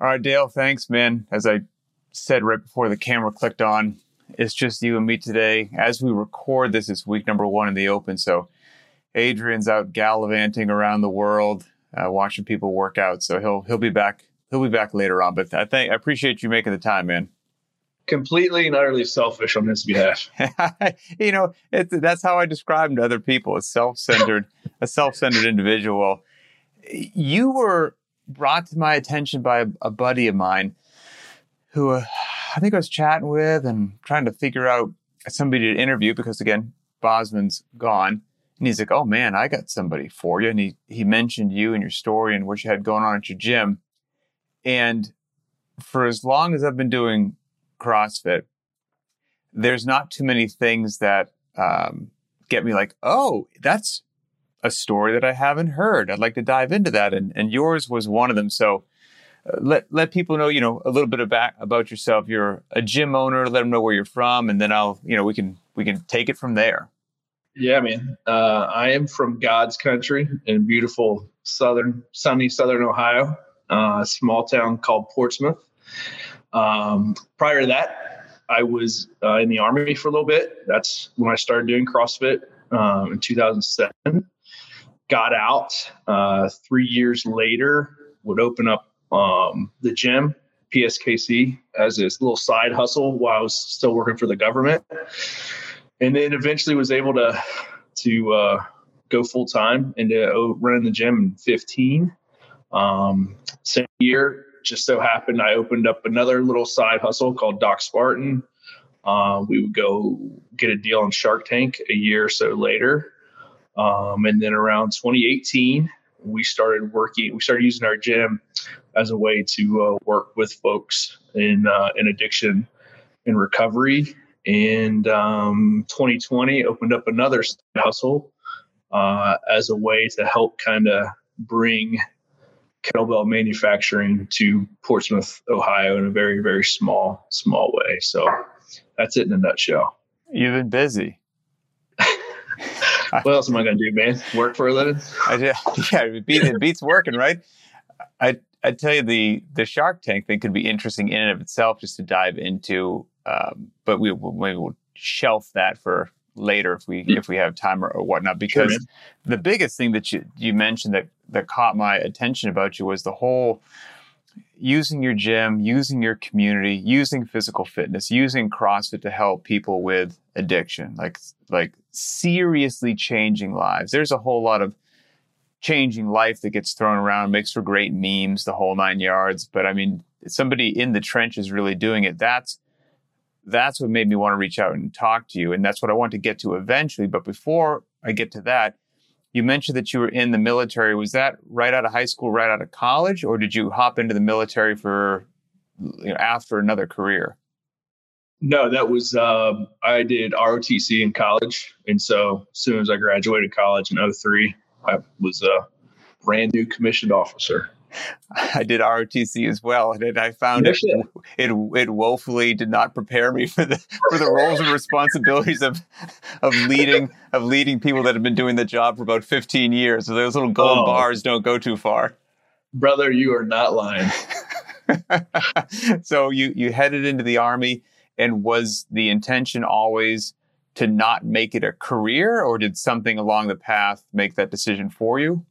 All right, Dale, thanks, man. As I said right before the camera clicked on, it's just you and me today. As we record this, it's week number one in the open. So Adrian's out gallivanting around the world, uh, watching people work out. So he'll he'll be back. He'll be back later on. But I think I appreciate you making the time, man. Completely and utterly selfish on his behalf. you know, that's how I describe him to other people: a self-centered, a self-centered individual. You were brought to my attention by a, a buddy of mine who uh, I think I was chatting with and trying to figure out somebody to interview because again, Bozman's gone. And he's like, Oh man, I got somebody for you. And he, he mentioned you and your story and what you had going on at your gym. And for as long as I've been doing CrossFit, there's not too many things that um, get me like, oh, that's a story that I haven't heard. I'd like to dive into that. And, and yours was one of them. So let let people know, you know, a little bit about about yourself. You're a gym owner. Let them know where you're from, and then I'll, you know, we can we can take it from there. Yeah, man. Uh, I am from God's country in beautiful southern, sunny southern Ohio, uh, a small town called Portsmouth. Um, prior to that, I was uh, in the army for a little bit. That's when I started doing CrossFit um, in 2007. Got out uh, three years later. Would open up um, the gym, PSKC, as this little side hustle while I was still working for the government, and then eventually was able to to uh, go full time into uh, running the gym in 15. Um, same year, just so happened I opened up another little side hustle called Doc Spartan. Uh, we would go get a deal on Shark Tank a year or so later. Um, and then around 2018, we started working, we started using our gym as a way to uh, work with folks in uh, in addiction and recovery. And um, 2020 opened up another hustle uh, as a way to help kind of bring kettlebell manufacturing to Portsmouth, Ohio, in a very very small small way. So that's it in a nutshell. You've been busy. What else am I going to do, man? Work for a living? I, yeah, it beats, it beats working, right? I I tell you the the Shark Tank thing could be interesting in and of itself, just to dive into. Um, but we will maybe we'll shelf that for later if we yeah. if we have time or, or whatnot. Because sure, the biggest thing that you you mentioned that that caught my attention about you was the whole using your gym, using your community, using physical fitness, using CrossFit to help people with addiction, like like seriously changing lives. There's a whole lot of changing life that gets thrown around, makes for great memes, the whole nine yards. But I mean, somebody in the trenches really doing it. That's that's what made me want to reach out and talk to you, and that's what I want to get to eventually. But before I get to that, you mentioned that you were in the military. Was that right out of high school, right out of college, or did you hop into the military for you know, after another career? No, that was um, I did ROTC in college, and so as soon as I graduated college in 03, I was a brand new commissioned officer. I did ROTC as well, and I found it, it it woefully did not prepare me for the for the roles and responsibilities of of leading of leading people that have been doing the job for about 15 years. So those little gold oh, bars don't go too far. Brother, you are not lying. so you you headed into the army, and was the intention always to not make it a career, or did something along the path make that decision for you?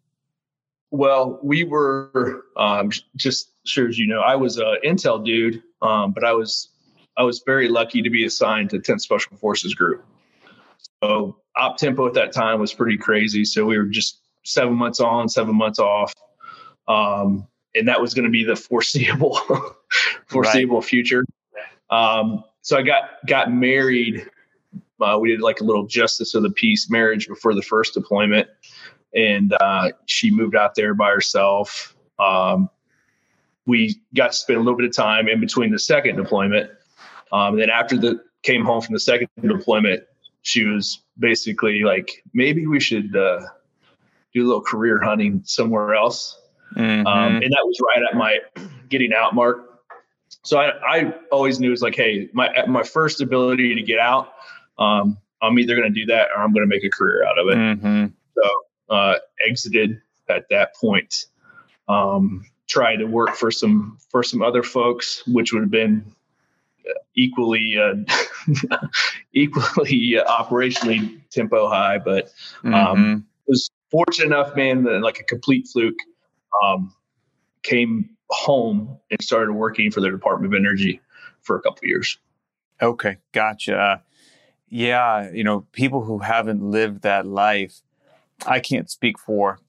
Well, we were um, just sure as you know, I was an intel dude, um, but I was I was very lucky to be assigned to 10th Special Forces Group. So op tempo at that time was pretty crazy. So we were just seven months on, seven months off, um, and that was going to be the foreseeable foreseeable right. future. Um, so I got got married uh, we did like a little justice of the peace marriage before the first deployment, and uh, she moved out there by herself. Um, we got to spend a little bit of time in between the second deployment. Um, and then after the came home from the second deployment, she was basically like, maybe we should uh, do a little career hunting somewhere else. Mm-hmm. Um, and that was right at my getting out mark. So I, I always knew it was like, hey, my my first ability to get out um, I'm either going to do that or I'm going to make a career out of it. Mm-hmm. So uh, exited at that point. Um, tried to work for some for some other folks, which would have been equally uh, equally uh, operationally tempo high, but um, mm-hmm. was fortunate enough, man, that like a complete fluke, um, came home and started working for the Department of Energy for a couple years. Okay, gotcha. Yeah, you know, people who haven't lived that life, I can't speak for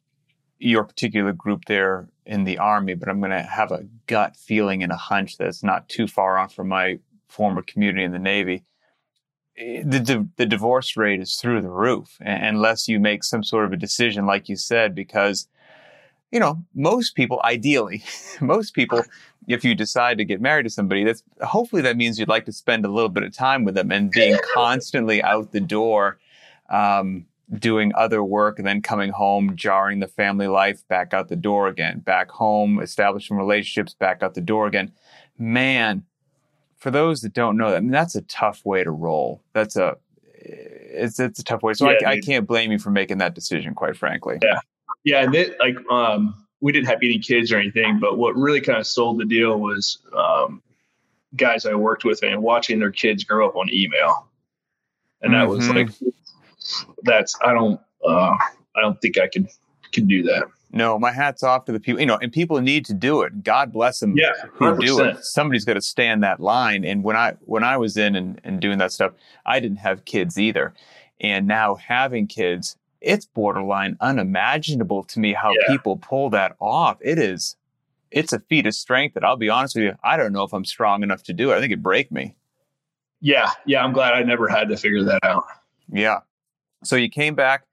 your particular group there in the army, but I'm going to have a gut feeling and a hunch that's not too far off from my former community in the Navy. Eh, the, the, the divorce rate is through the roof unless you make some sort of a decision, like you said, because, you know, most people, ideally, most people, if you decide to get married to somebody, that's hopefully that means you'd like to spend a little bit of time with them and being constantly out the door. Um, doing other work and then coming home, jarring the family life back out the door again, back home, establishing relationships, back out the door again. Man, for those that don't know, that, I mean, that's a tough way to roll. That's a, it's, it's a tough way. So yeah, I, I, can't blame you for making that decision, quite frankly. Yeah. Yeah. And it, like, um, we didn't have any kids or anything, but what really kind of sold the deal was, um, guys I worked with and watching their kids grow up on email. And that mm-hmm. was like that's I don't uh, I don't think I can can do that. No, my hat's off to the people, you know, and people need to do it. God bless them yeah, who do it. Somebody's got to stand that line. And when I when I was in and, and doing that stuff, I didn't have kids either. And now having kids, it's borderline unimaginable to me how yeah. people pull that off. It is it's a feat of strength that I'll be honest with you, I don't know if I'm strong enough to do it. I think it'd break me. Yeah, yeah, I'm glad I never had to figure that out. Yeah. So you came back,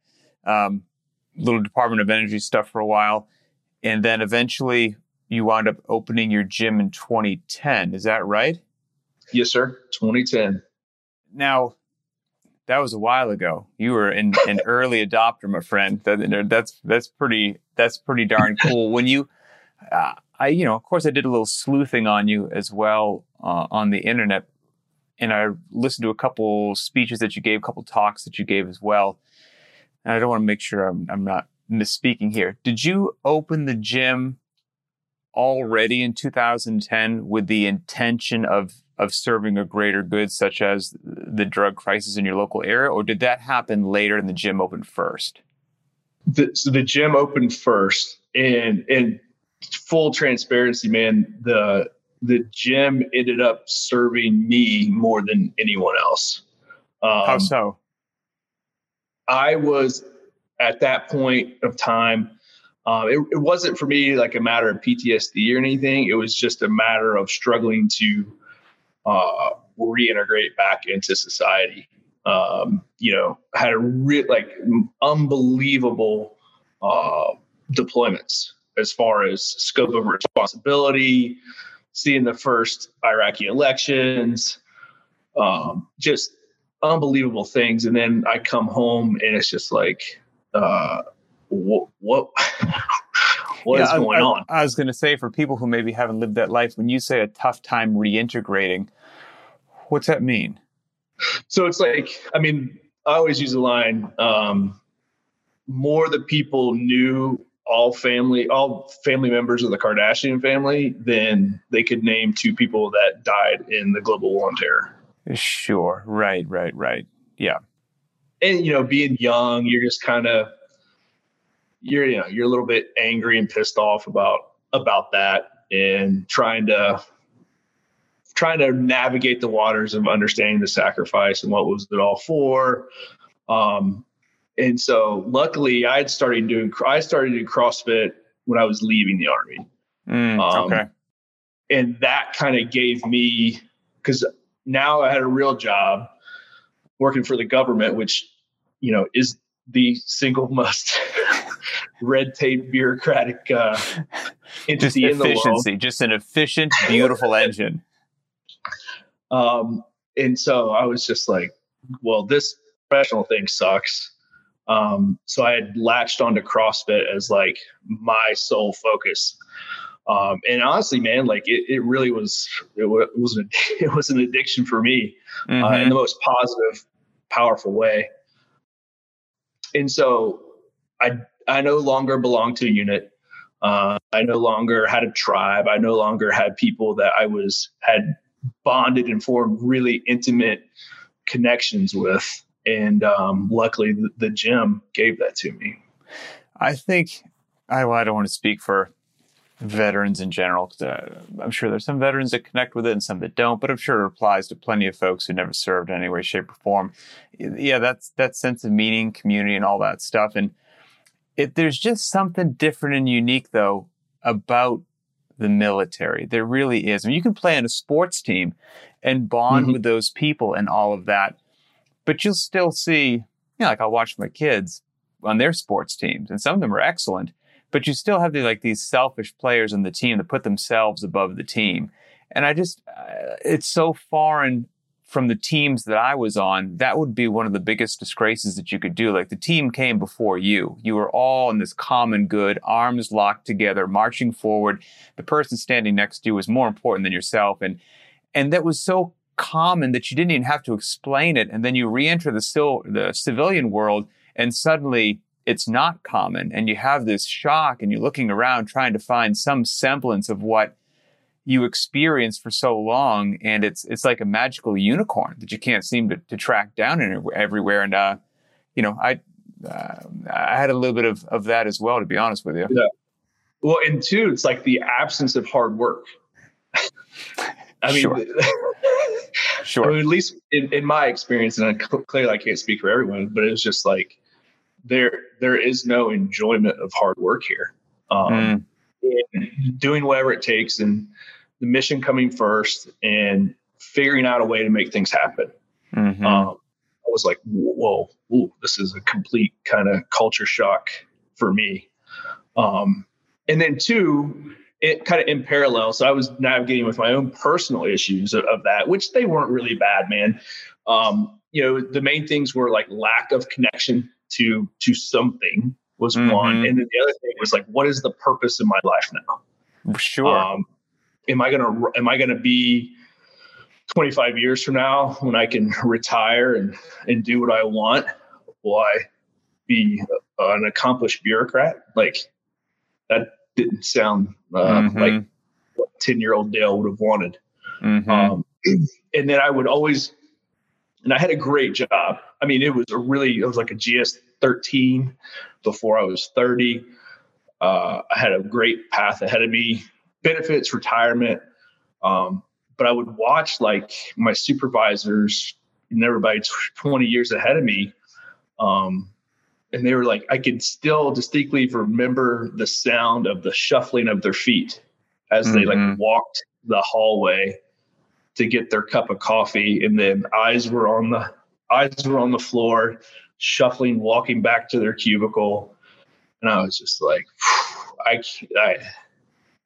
um, little Department of Energy stuff for a while, and then eventually you wound up opening your gym in 2010. Is that right? Yes, sir. 2010. Now, that was a while ago. You were an, an early adopter, my friend. That, that's that's pretty that's pretty darn cool. When you, uh, I you know, of course, I did a little sleuthing on you as well uh, on the internet and I listened to a couple speeches that you gave, a couple talks that you gave as well. And I don't want to make sure I'm, I'm not misspeaking here. Did you open the gym already in 2010 with the intention of of serving a greater good, such as the drug crisis in your local area, or did that happen later and the gym opened first? The, so the gym opened first, and and full transparency, man, the the gym ended up serving me more than anyone else. Um, How so? I was at that point of time. Um, it, it, wasn't for me like a matter of PTSD or anything. It was just a matter of struggling to uh, reintegrate back into society. Um, you know, had a real like unbelievable uh, deployments as far as scope of responsibility, seeing the first Iraqi elections, um, just unbelievable things. And then I come home and it's just like, uh, what, what, what yeah, is going I, on? I was going to say for people who maybe haven't lived that life, when you say a tough time reintegrating, what's that mean? So it's like, I mean, I always use the line, um, more the people knew all family, all family members of the Kardashian family, then they could name two people that died in the global war on terror. Sure. Right, right, right. Yeah. And you know, being young, you're just kind of you're you know, you're a little bit angry and pissed off about about that and trying to trying to navigate the waters of understanding the sacrifice and what was it all for. Um, and so luckily I had started doing, I started doing CrossFit when I was leaving the army. Mm, um, okay. And that kind of gave me, cause now I had a real job working for the government, which, you know, is the single most red tape bureaucratic uh, entity just in the. Just an efficient, beautiful engine. Um, and so I was just like, well, this professional thing sucks. Um, so I had latched onto CrossFit as like my sole focus. Um, and honestly, man, like it, it really was, it, w- it was, an, it was an addiction for me mm-hmm. uh, in the mm-hmm. most positive, powerful way. And so I, I no longer belonged to a unit. Uh, I no longer had a tribe. I no longer had people that I was had bonded and formed really intimate connections with. And um, luckily, the, the gym gave that to me. I think I, well, I don't want to speak for veterans in general because uh, I'm sure there's some veterans that connect with it and some that don't, but I'm sure it applies to plenty of folks who never served in any way, shape, or form. Yeah, that's that sense of meaning, community, and all that stuff. And there's just something different and unique though about the military. There really is. I mean, you can play on a sports team and bond mm-hmm. with those people and all of that, but you'll still see, you know, like I'll watch my kids on their sports teams, and some of them are excellent, but you still have the, like these selfish players on the team that put themselves above the team. And I just, uh, it's so foreign from the teams that I was on, that would be one of the biggest disgraces that you could do. Like the team came before you. You were all in this common good, arms locked together, marching forward. The person standing next to you was more important than yourself. And, and that was so common that you didn't even have to explain it. And then you re-enter the, sil- the civilian world and suddenly it's not common. And you have this shock and you're looking around trying to find some semblance of what you experience for so long and it's it's like a magical unicorn that you can't seem to, to track down everywhere. And uh you know i uh, i had a little bit of of that as well to be honest with you. Yeah. Well and two it's like the absence of hard work. I mean sure, sure. I mean, at least in, in my experience and I, clearly i can't speak for everyone but it's just like there there is no enjoyment of hard work here. Um mm. doing whatever it takes and the mission coming first and figuring out a way to make things happen. Mm-hmm. Um, I was like, whoa, ooh, this is a complete kind of culture shock for me. Um, and then two, it kind of in parallel. So I was navigating with my own personal issues of, of that, which they weren't really bad, man. Um, you know, the main things were like lack of connection to to something was mm-hmm. one, and then the other thing was like, what is the purpose of my life now? Sure. Um, am I gonna am I gonna be 25 years from now when I can retire and and do what I want? Will I be an accomplished bureaucrat? Like that didn't sound uh, mm-hmm. like what 10 year old Dale would have wanted. Mm-hmm. Um, and then I would always, and I had a great job. I mean, it was a really, it was like a GS 13 before I was 30. Uh, I had a great path ahead of me, benefits, retirement. Um, but I would watch like my supervisors and everybody 20 years ahead of me. Um, and they were like, I could still distinctly remember the sound of the shuffling of their feet as mm-hmm. they like mm-hmm. walked the hallway to get their cup of coffee. And then eyes were on the eyes were on the floor, shuffling, walking back to their cubicle. And I was just like, I, I,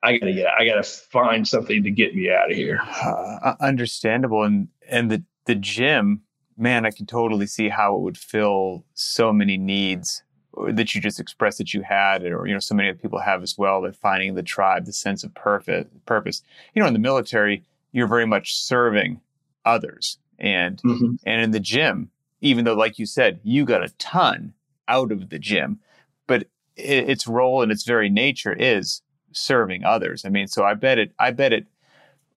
I gotta get, I gotta find something to get me out of here. Uh, understandable. And, and the, the gym, man, I can totally see how it would fill so many needs that you just expressed that you had, or, you know, so many other people have as well, that finding the tribe, the sense of purpose, purpose. You know, in the military, you're very much serving others. And, mm-hmm. and in the gym, even though, like you said, you got a ton out of the gym, but it, its role and its very nature is serving others. I mean, so I bet it, I bet it,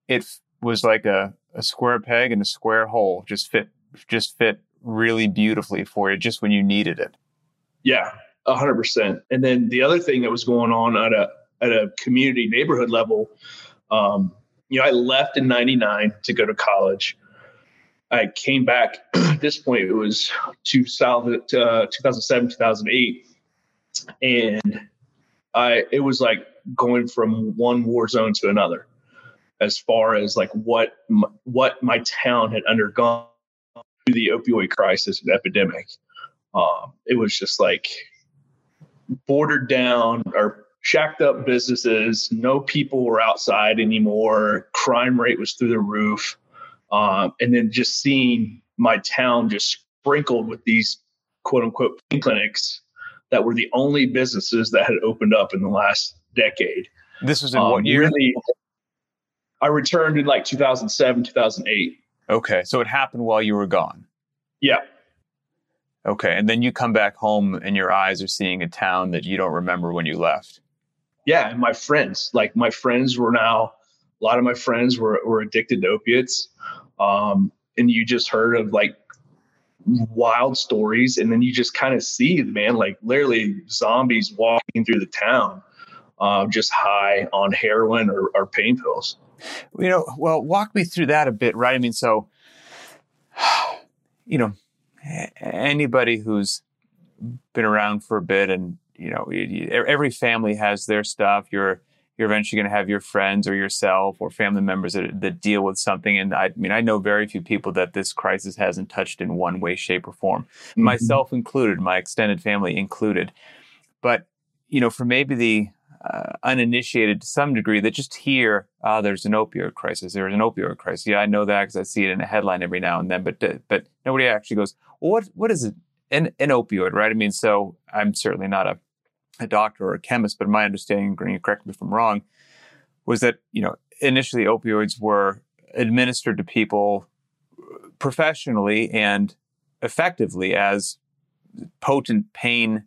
it was like a, a square peg in a square hole, just fit, just fit really beautifully for you just when you needed it. Yeah, hundred percent. And then the other thing that was going on at a, at a community neighborhood level, um, you know, I left in 99 to go to college. I came back. At this point, it was 2000, uh, 2007, 2008, and I it was like going from one war zone to another, as far as like what what my town had undergone through the opioid crisis and epidemic. Um, it was just like bordered down or shacked up businesses. No people were outside anymore. Crime rate was through the roof um, and then just seeing my town just sprinkled with these quote unquote pain clinics that were the only businesses that had opened up in the last decade. This was in um, what year? Really, I returned in like 2007, 2008. Okay. So it happened while you were gone. Yeah. Okay. And then you come back home and your eyes are seeing a town that you don't remember when you left. yeah, and my friends, like my friends were now, a lot of my friends were, were addicted to opiates. Um, and you just heard of like wild stories. And then you just kind of see, the man, like literally zombies walking through the town, uh, just high on heroin or, or pain pills. You know, well, walk me through that a bit, right? I mean, so, you know, anybody who's been around for a bit and you know every family has their stuff you're you're eventually going to have your friends or yourself or family members that, that deal with something and I, mean i know very few people that this crisis hasn't touched in one way shape or form mm-hmm. myself included my extended family included but you know for maybe the uh, uninitiated to some degree that just hear oh, there's an opioid crisis there's an opioid crisis. Yeah i know that because i see it in a headline every now and then but uh, but nobody actually goes well, what what is it? An, an opioid right? I mean so i'm certainly not a a doctor or a chemist, but my understanding, and correct me if I'm wrong, was that you know initially opioids were administered to people professionally and effectively as potent pain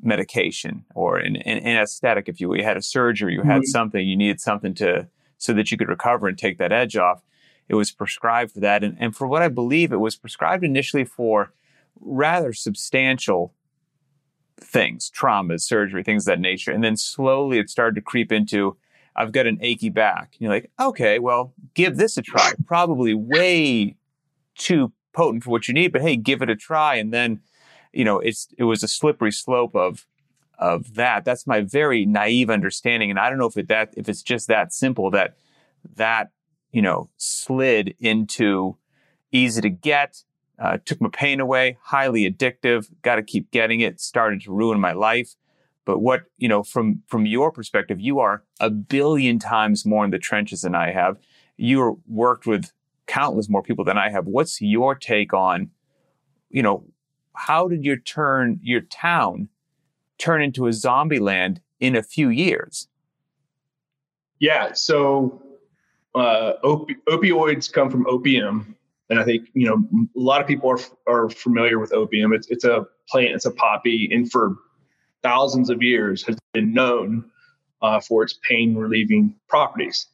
medication or an, an anesthetic, if you will. You had a surgery, you had mm-hmm. something, you needed something to so that you could recover and take that edge off. It was prescribed for that, and, and for what I believe, it was prescribed initially for rather substantial things, traumas, surgery, things of that nature. And then slowly it started to creep into, I've got an achy back. And you're like, okay, well, give this a try. Probably way too potent for what you need, but hey, give it a try. And then, you know, it's it was a slippery slope of of that. That's my very naive understanding. And I don't know if it that if it's just that simple that that, you know, slid into easy to get, uh, took my pain away, highly addictive, got to keep getting it, started to ruin my life. But what, you know, from, from your perspective, you are a billion times more in the trenches than I have. You worked with countless more people than I have. What's your take on, you know, how did your turn, your town turn into a zombie land in a few years? Yeah. So, uh, opi- opioids come from opium, and I think you know a lot of people are are familiar with opium. It's it's a plant, it's a poppy, and for thousands of years has been known uh, for its pain relieving properties.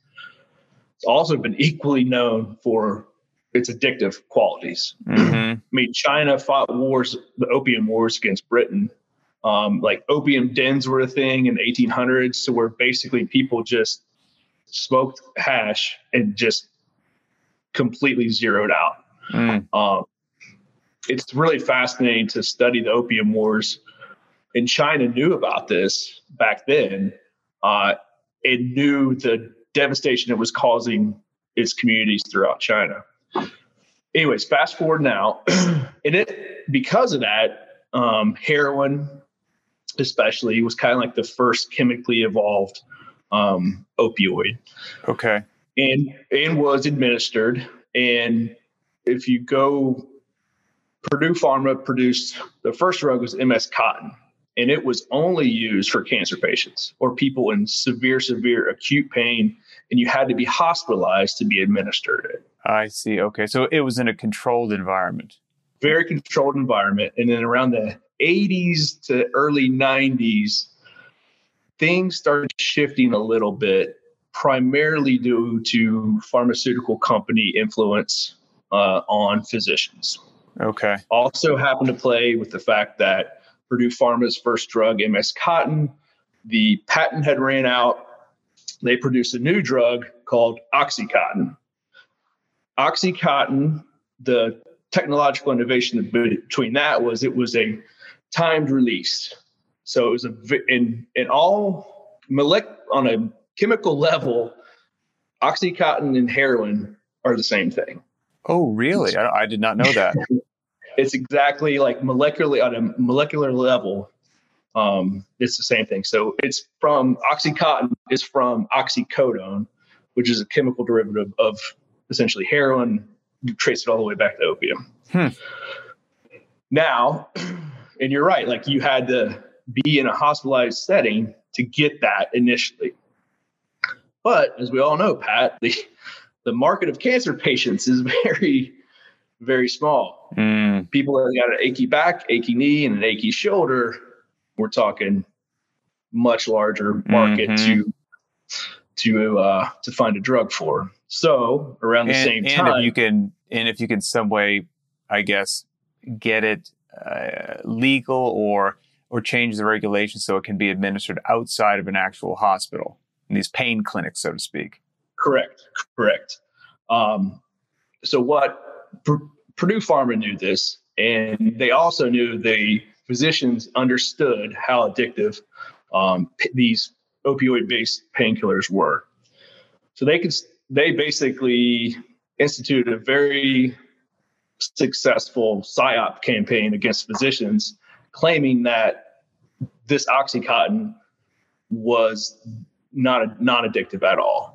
It's also been equally known for its addictive qualities. Mm-hmm. I mean, China fought wars, the opium wars against Britain. Um, like opium dens were a thing in the 1800s, so where basically people just smoked hash and just completely zeroed out. Mm. Um, it's really fascinating to study the opium wars. And China knew about this back then. Uh, it knew the devastation it was causing its communities throughout China. Anyways, fast forward now, and it because of that, um, heroin, especially, was kind of like the first chemically evolved um, opioid. Okay and and was administered. And if you go, Purdue Pharma produced the first drug was MS Contin, and it was only used for cancer patients or people in severe, severe acute pain, and you had to be hospitalized to be administered it. I see. Okay, so it was in a controlled environment. Very controlled environment, and then around the 80s to early 90s, things started shifting a little bit primarily due to pharmaceutical company influence uh, on physicians. Okay. Also happened to play with the fact that Purdue Pharma's first drug, MS Contin, the patent had ran out. They produced a new drug called Oxycontin. Oxycontin, the technological innovation between that was it was a timed release. So it was a in in all molec on a chemical level, Oxycontin and heroin are the same thing. Oh, really? I, I did not know that. it's exactly like molecularly on a molecular level. Um, it's the same thing. So it's from Oxycontin is from oxycodone, which is a chemical derivative of essentially heroin. You trace it all the way back to opium. Hmm. Now, and you're right, like you had to be in a hospitalized setting to get that initially. But as we all know, Pat, the, the market of cancer patients is very, very small. Mm. People that got an achy back, achy knee, and an achy shoulder, we're talking much larger market Mhm. to to uh, to find a drug for. So around the and, same and time, if you can and if you can some way i guess get it uh, legal or or change the regulations so it can be administered outside of an actual hospital in these pain clinics so to speak Correct. Correct. Um, so what P- Purdue Pharma knew this, and they also knew the physicians understood how addictive um, p- these opioid-based painkillers were. So they could they basically instituted a very successful psyop campaign against physicians, claiming that this oxycontin was not a, non-addictive at all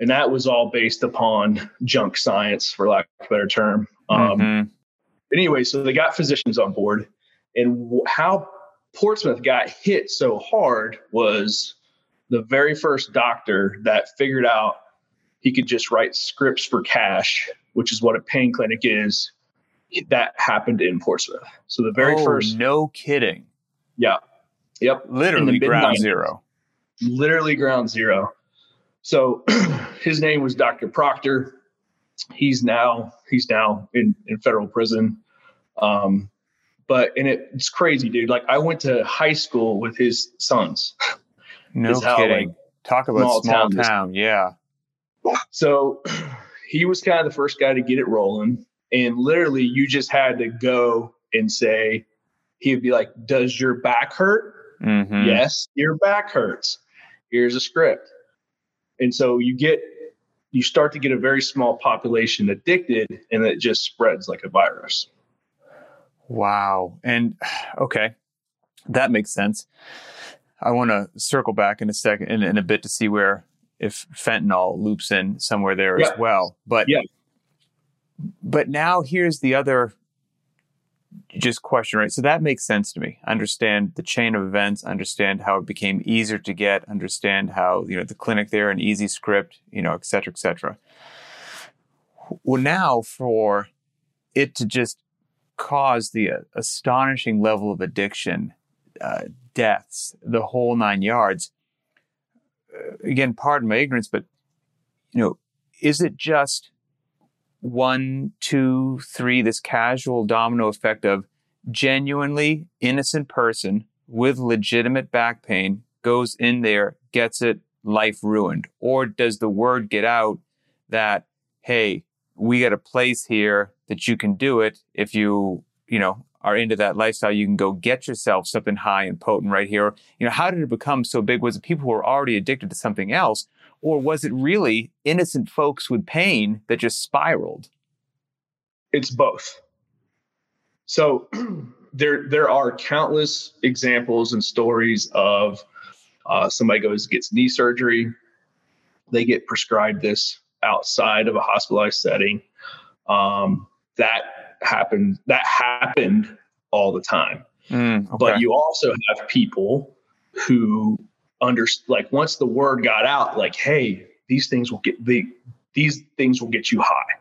and that was all based upon junk science, for lack of a better term. Um, Mhm. Anyway, so they got physicians on board, and how Portsmouth got hit so hard was the very first doctor that figured out he could just write scripts for cash, which is what a pain clinic is. That happened in Portsmouth. So the very Oh, first, no kidding yeah, yep, literally ground zero literally ground zero. So his name was Dr. Procter. He's now he's now in, in federal prison. Um, but and it, it's crazy, dude. Like I went to high school with his sons. no how, kidding like, talk about small small, town town, yeah So he was kind of the first guy to get it rolling. And literally you just had to go and say, he would be like, Does your back hurt? Mhm. Yes, your back hurts. Here's a script. And so you get, you start to get a very small population addicted and it just spreads like a virus. Wow. And okay, that makes sense. I want to circle back in a second, in, in a bit, to see where if fentanyl loops in somewhere there Yeah. as well. But Yeah. but now here's the other just question, right? So that makes sense to me. Understand the chain of events, understand how it became easier to get, understand how, you know, the clinic there, an easy script, you know, et cetera, et cetera. Well, now for it to just cause the uh, astonishing level of addiction, uh, deaths, the whole nine yards. Uh, again, pardon my ignorance, but you know, is it just one, two, three, this casual domino effect of genuinely innocent person with legitimate back pain goes in there, gets it, life ruined? Or does the word get out that, hey, we got a place here that you can do it if you, you know, are into that lifestyle, you can go get yourself something high and potent right here. You know, how did it become so big? Was it people who were already addicted to something else? Or was it really innocent folks with pain that just spiraled? It's both. So there there are countless examples and stories of uh, somebody goes gets knee surgery, they get prescribed this outside of a hospitalized setting. Um, that happened. That happened all the time. Mm, okay. But you also have people who under like once the word got out, like, hey, these things will get the these things will get you high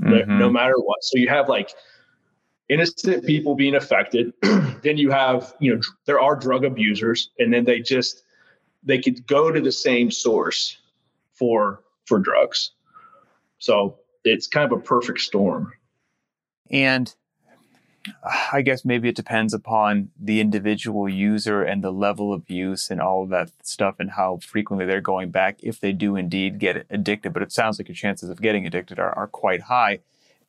no, Mhm. no matter what. So you have like innocent people being affected. then you have, you know, there are drug abusers, and then they just they could go to the same source for for drugs. So it's kind of a perfect storm. And uh, I guess maybe it depends upon the individual user and the level of use and all of that stuff and how frequently they're going back if they do indeed get addicted. But it sounds like your chances of getting addicted are, are quite high.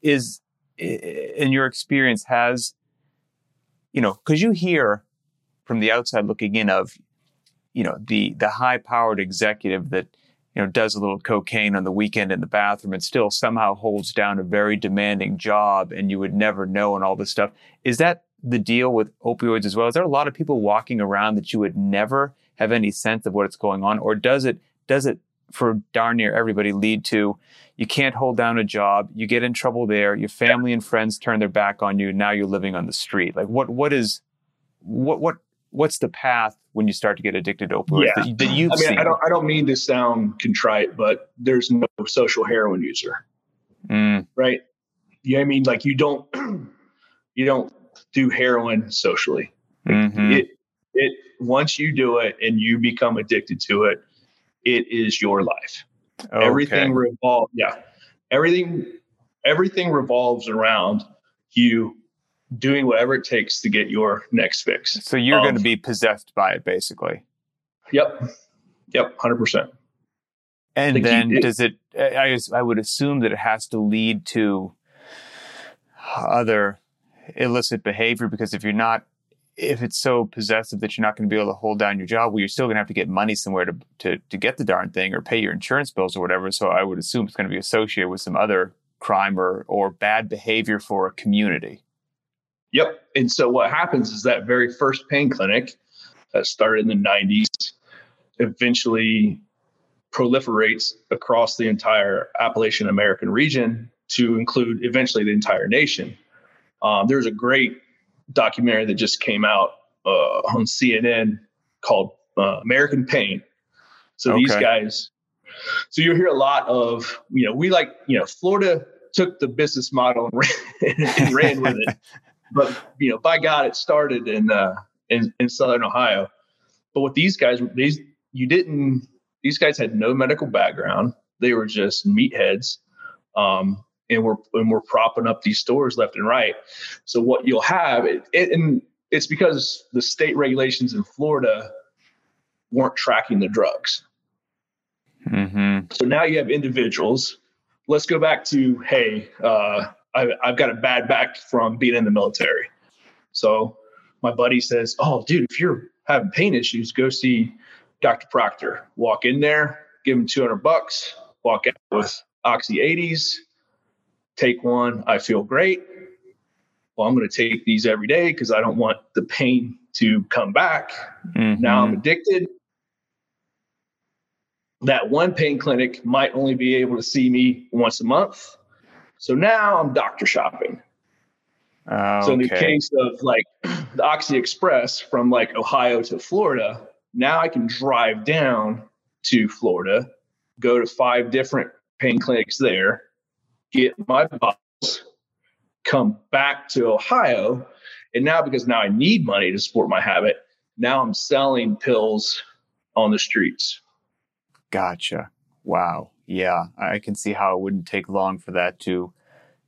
Is in your experience has, you know, because you hear from the outside looking in of, you know, the the high powered executive that you know, does a little cocaine on the weekend in the bathroom and still somehow holds down a very demanding job and you would never know and all this stuff. Is that the deal with opioids as well? Is there a lot of people walking around that you would never have any sense of what's going on? Or does it, does it for darn near everybody lead to you can't hold down a job, you get in trouble there, your family and friends turn their back on you, now you're living on the street. Like what, what is, what, what, what's the path when you start to get addicted to opioids Yeah. that, that you've I mean, seen? I don't I don't mean to sound contrite, but there's no social heroin user, Mm, right? Yeah, I mean, like you don't you don't do heroin socially. mhm. It it once you do it and you become addicted to it, it is your life. Okay. Everything revolves. Yeah, everything everything revolves around you doing whatever it takes to get your next fix. So you're um, going to be possessed by it, basically. Yep. Yep. Hundred percent. And then it, does it? I I would assume that it has to lead to other illicit behavior because if you're not if it's so possessive that you're not going to be able to hold down your job, well, you're still going to have to get money somewhere to, to, to get the darn thing or pay your insurance bills or whatever. So I would assume it's going to be associated with some other crime or, or bad behavior for a community. Yep. And so what happens is that very first pain clinic that started in the 90s eventually proliferates across the entire Appalachian American region to include eventually the entire nation. Um, there's a great documentary that just came out uh, on CNN called uh, American Pain. So okay. these guys, so you hear a lot of, you know, we like, you know, Florida took the business model and ran, and ran with it. But you know, by God, it started in uh, in, in Southern Ohio. But with these guys, these you didn't. These guys had no medical background. They were just meatheads. Um, and we're and we're propping up these stores left and right. So what you'll have, it, it, and it's because the state regulations in Florida weren't tracking the drugs. Mm-hmm. So now you have individuals. Let's go back to hey, uh, I, I've got a bad back from being in the military. So my buddy says, "Oh, dude, if you're having pain issues, go see Dr. Procter. Walk in there, give him 200 bucks, walk out with Oxy 80s, take one, I feel great. Well, I'm going to take these every day because I don't want the pain to come back. Mm-hmm. Now I'm addicted. That one pain clinic might only be able to see me once a month. So now I'm doctor shopping. Okay. So in the case of like the Oxy Express from like Ohio to Florida, now I can drive down to Florida, go to five different pain clinics there, get my bottles, come back to Ohio. And now, because now I need money to support my habit, now I'm selling pills on the streets. Gotcha. Wow. Yeah. I can see how it wouldn't take long for that to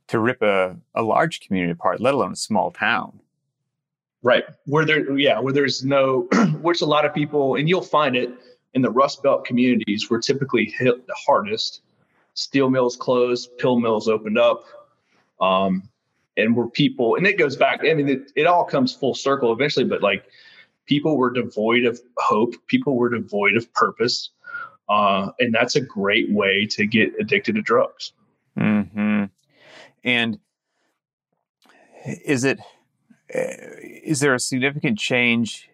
to rip a, a large community apart, let alone a small town. Right. Where there yeah, where there's no which a lot of people and you'll find it in the Rust Belt communities were typically hit the hardest steel mills closed, pill mills opened up. Um, and were people, and it goes back, I mean, it, it all comes full circle eventually, but like people were devoid of hope, people were devoid of purpose. Uh, and that's a great way to get addicted to drugs. Mm-hmm. And is it, is there a significant change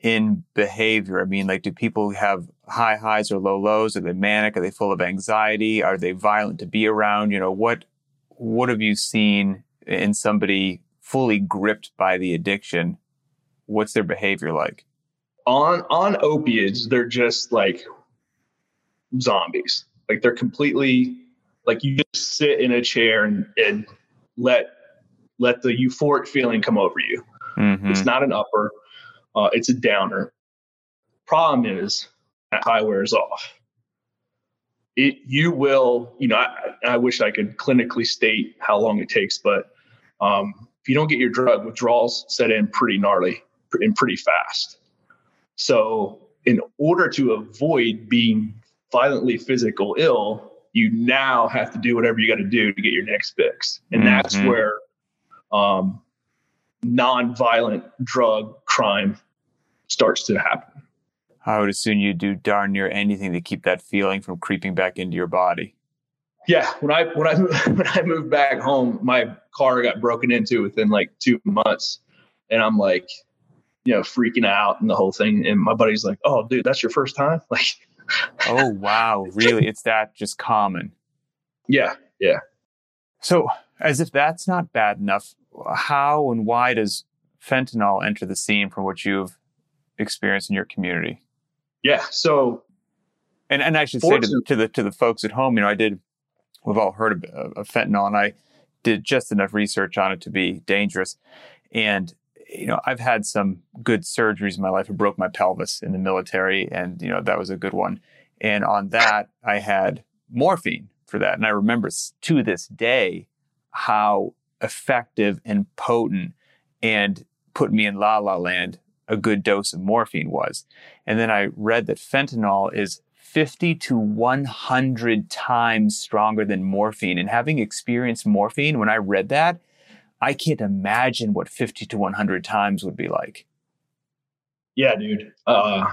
in behavior? I mean, like, do people have high highs or low lows? Are they manic? Are they full of anxiety? Are they violent to be around? You know, what what have you seen in somebody fully gripped by the addiction? What's their behavior like? On on opiates, they're just like zombies. Like they're completely like you just sit in a chair and, and let let the euphoric feeling come over you. Mm-hmm. It's not an upper uh, it's a downer. Problem is that high wears off. It you will, you know, I, I wish I could clinically state how long it takes, but um, if you don't get your drug, withdrawals set in pretty gnarly and pretty fast. So, in order to avoid being violently physical ill, you now have to do whatever you got to do to get your next fix, and mm-hmm. that's where um, non-violent drug crime starts to happen. I would assume you do darn near anything to keep that feeling from creeping back into your body. Yeah, when I when I when I moved back home, my car got broken into within like two months, and I'm like, you know, freaking out and the whole thing. And my buddy's like, "Oh, dude, that's your first time?" Like, oh wow, really? It's that just common? Yeah, yeah. So, as if that's not bad enough, how and why does fentanyl enter the scene from what you've experienced in your community? Yeah. So, and and I should say to, to, the to the folks at home, you know, I did. We've all heard of, of fentanyl, and I did just enough research on it to be dangerous. And you know, I've had some good surgeries in my life. I broke my pelvis in the military, and you know that was a good one. And on that, I had morphine for that, and I remember to this day how effective and potent and put me in la la land a good dose of morphine was. And then I read that fentanyl is 50 to 100 times stronger than morphine. And having experienced morphine, when I read that, I can't imagine what 50 to 100 times would be like. Yeah, dude. Uh,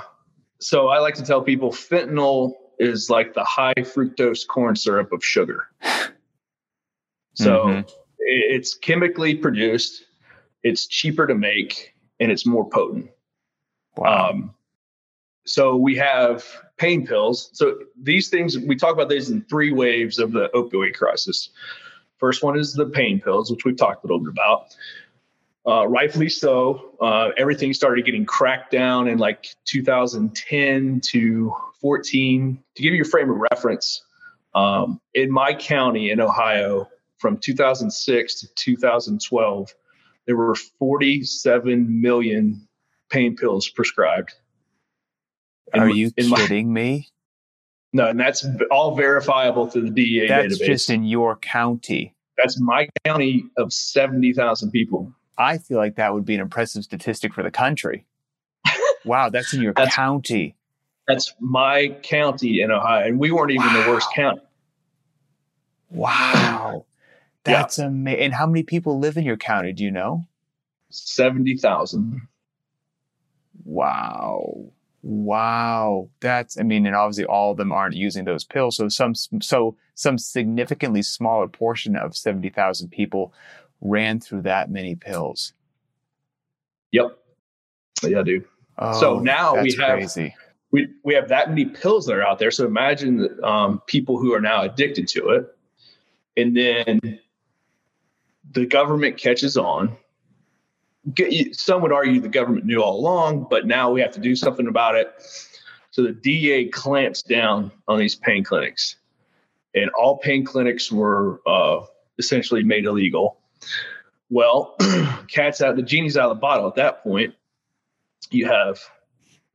so I like to tell people fentanyl is like the high fructose corn syrup of sugar. So mm-hmm. it's chemically produced, it's cheaper to make, and it's more potent. Wow. Um, so we have pain pills. So these things we talk about these in three waves of the opioid crisis. First one is the pain pills, which we've talked a little bit about. Uh, rightfully so. Uh, everything started getting cracked down in like 2010 to 14. To give you a frame of reference, um, in my county in Ohio, from 2006 to 2012, there were 47 million pain pills prescribed. Are you kidding my, me? No, and that's all verifiable through the DEA that's database. That's just in your county. That's my county of 70,000 people. I feel like that would be an impressive statistic for the country. wow, that's in your that's, county. That's my county in Ohio, and we weren't even wow. the worst county. Wow. That's yeah. amazing. And how many people live in your county? Do you know? 70,000. Wow. Wow. That's, I mean, and obviously all of them aren't using those pills. So some, so some significantly smaller portion of 70,000 people ran through that many pills. Yep. Yeah, dude. Oh, so now we have, crazy. we, we have that many pills that are out there. So imagine um, people who are now addicted to it. And then the government catches on. Some would argue the government knew all along, but now we have to do something about it. So the DA clamps down on these pain clinics, and all pain clinics were uh, essentially made illegal. Well, cat's out, the genie's out of the bottle at that point. You have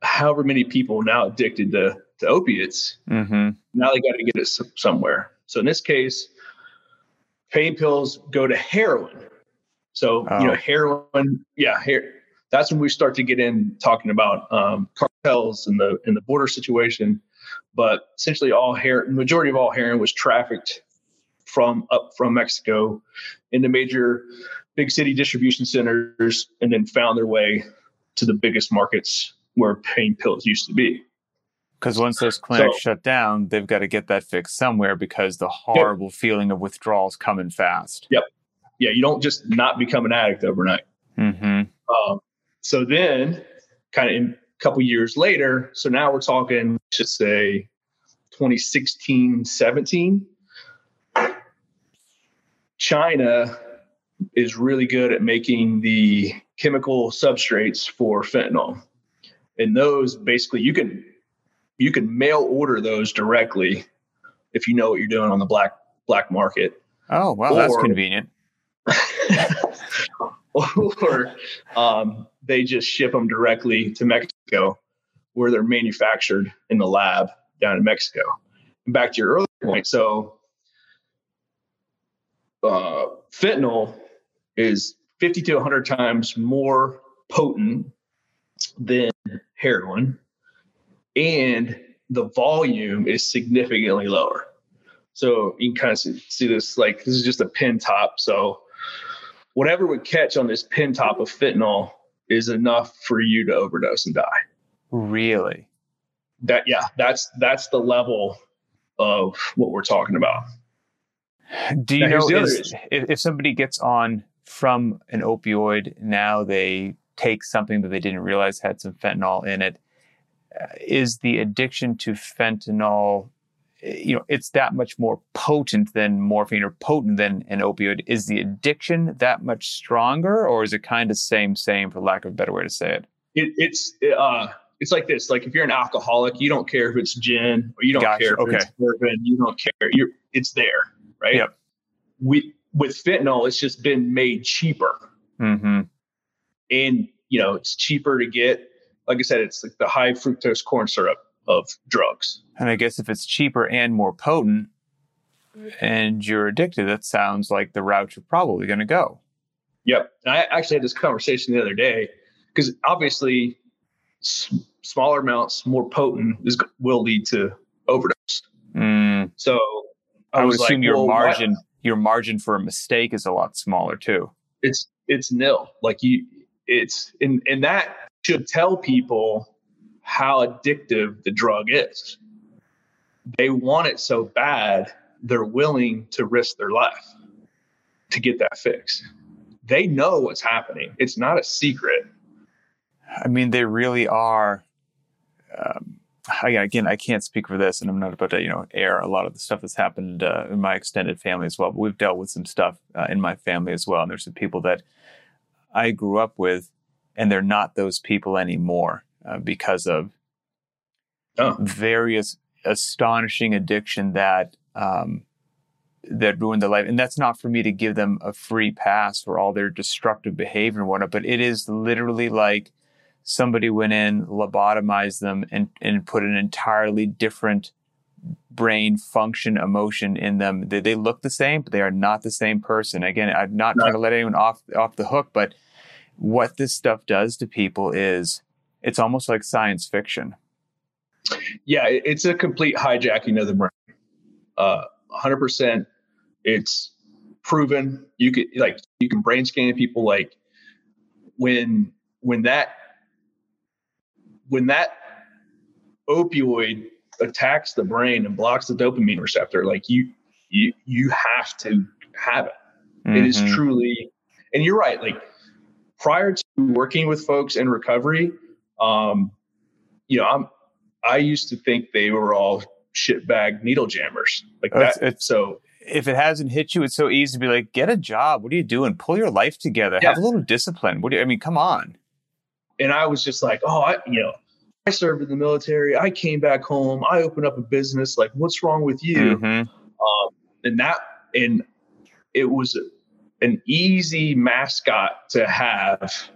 however many people now addicted to, to opiates. Mm-hmm. Now they got to get it somewhere. So in this case, pain pills go to heroin. So oh. you know, oh. heroin, yeah, that's when we start to get in talking about um, cartels and the in the border situation. But essentially, all hair, majority of all heroin was trafficked from up from Mexico into major big city distribution centers, and then found their way to the biggest markets where pain pills used to be. Because once those clinics so, shut down, they've got to get that fixed somewhere because the horrible yep. feeling of withdrawals coming fast. Yep. Yeah, you don't just not become an addict overnight. Mm-hmm. Um, so then, kind of a couple years later, so now we're talking, let's just say 2016, 17. China is really good at making the chemical substrates for fentanyl. And those basically you can you can mail order those directly if you know what you're doing on the black black market. Oh wow, or, that's convenient. or um, they just ship them directly to Mexico, where they're manufactured in the lab down in Mexico. And back to your earlier point, so uh, fentanyl is 50 to 100 times more potent than heroin and the volume is significantly lower. So you can kind of see, see this like this is just a pin top. So whatever would catch on this pin top of fentanyl is enough for you to overdose and die. Really? That yeah, that's that's the level of what we're talking about. Do you now, know is, if, if somebody gets on from an opioid now they take something that they didn't realize had some fentanyl in it uh, is the addiction to fentanyl you know it's that much more potent than morphine or potent than an opioid is the addiction that much stronger or is it kind of same same for lack of a better way to say it, it it's uh it's like this like if you're an alcoholic you don't care if it's gin or you don't gotcha. care if okay. it's bourbon you don't care you're it's there right yep. we with fentanyl it's just been made cheaper mm-hmm. and you know it's cheaper to get. Like I said, it's like the high fructose corn syrup of drugs. And I guess if it's cheaper and more potent, and you're addicted, that sounds like the route you're probably going to go. Yep. And I actually had this conversation the other day because obviously s- smaller amounts, more potent, is, will lead to overdose. Mm. So I, I, would was assume like, your well, margin what? your margin for a mistake is a lot smaller too. it's it's nil. Like you, it's and and that should tell people how addictive the drug is. They want it so bad, they're willing to risk their life to get that fix. They know what's happening. It's not a secret. I mean, they really are. Um, again, I can't speak for this, and I'm not about to, you know, air a lot of the stuff that's happened uh, in my extended family as well. But we've dealt with some stuff uh, in my family as well, and there's some people that I grew up with, and they're not those people anymore uh, because of Oh. various astonishing addiction that um, that ruined their life. And that's not for me to give them a free pass for all their destructive behavior and whatnot, but it is literally like somebody went in, lobotomized them, and, and put an entirely different brain function, emotion in them. They, they look the same, but they are not the same person. Again, I'm not No. trying to let anyone off off the hook, but what this stuff does to people is it's almost like science fiction. Yeah, it's a complete hijacking of the brain. Uh, 100%. It's proven. You could like you can brain scan people like when when that when that opioid attacks the brain and blocks the dopamine receptor, like you you you have to have it. It is Mhm. truly, and you're right. Like prior to working with folks in recovery, um, you know, I'm I used to think they were all shitbag needle jammers like Oh, that. it's- it's- so if it hasn't hit you, it's so easy to be like, get a job. What are you doing? Pull your life together. Yeah. Have a little discipline. What do you, I mean, come on. and I was just like, oh, I, you know, I served in the military. I came back home. I opened up a business. Like, what's wrong with you? Mhm. Um, and that, and it was an easy mascot to have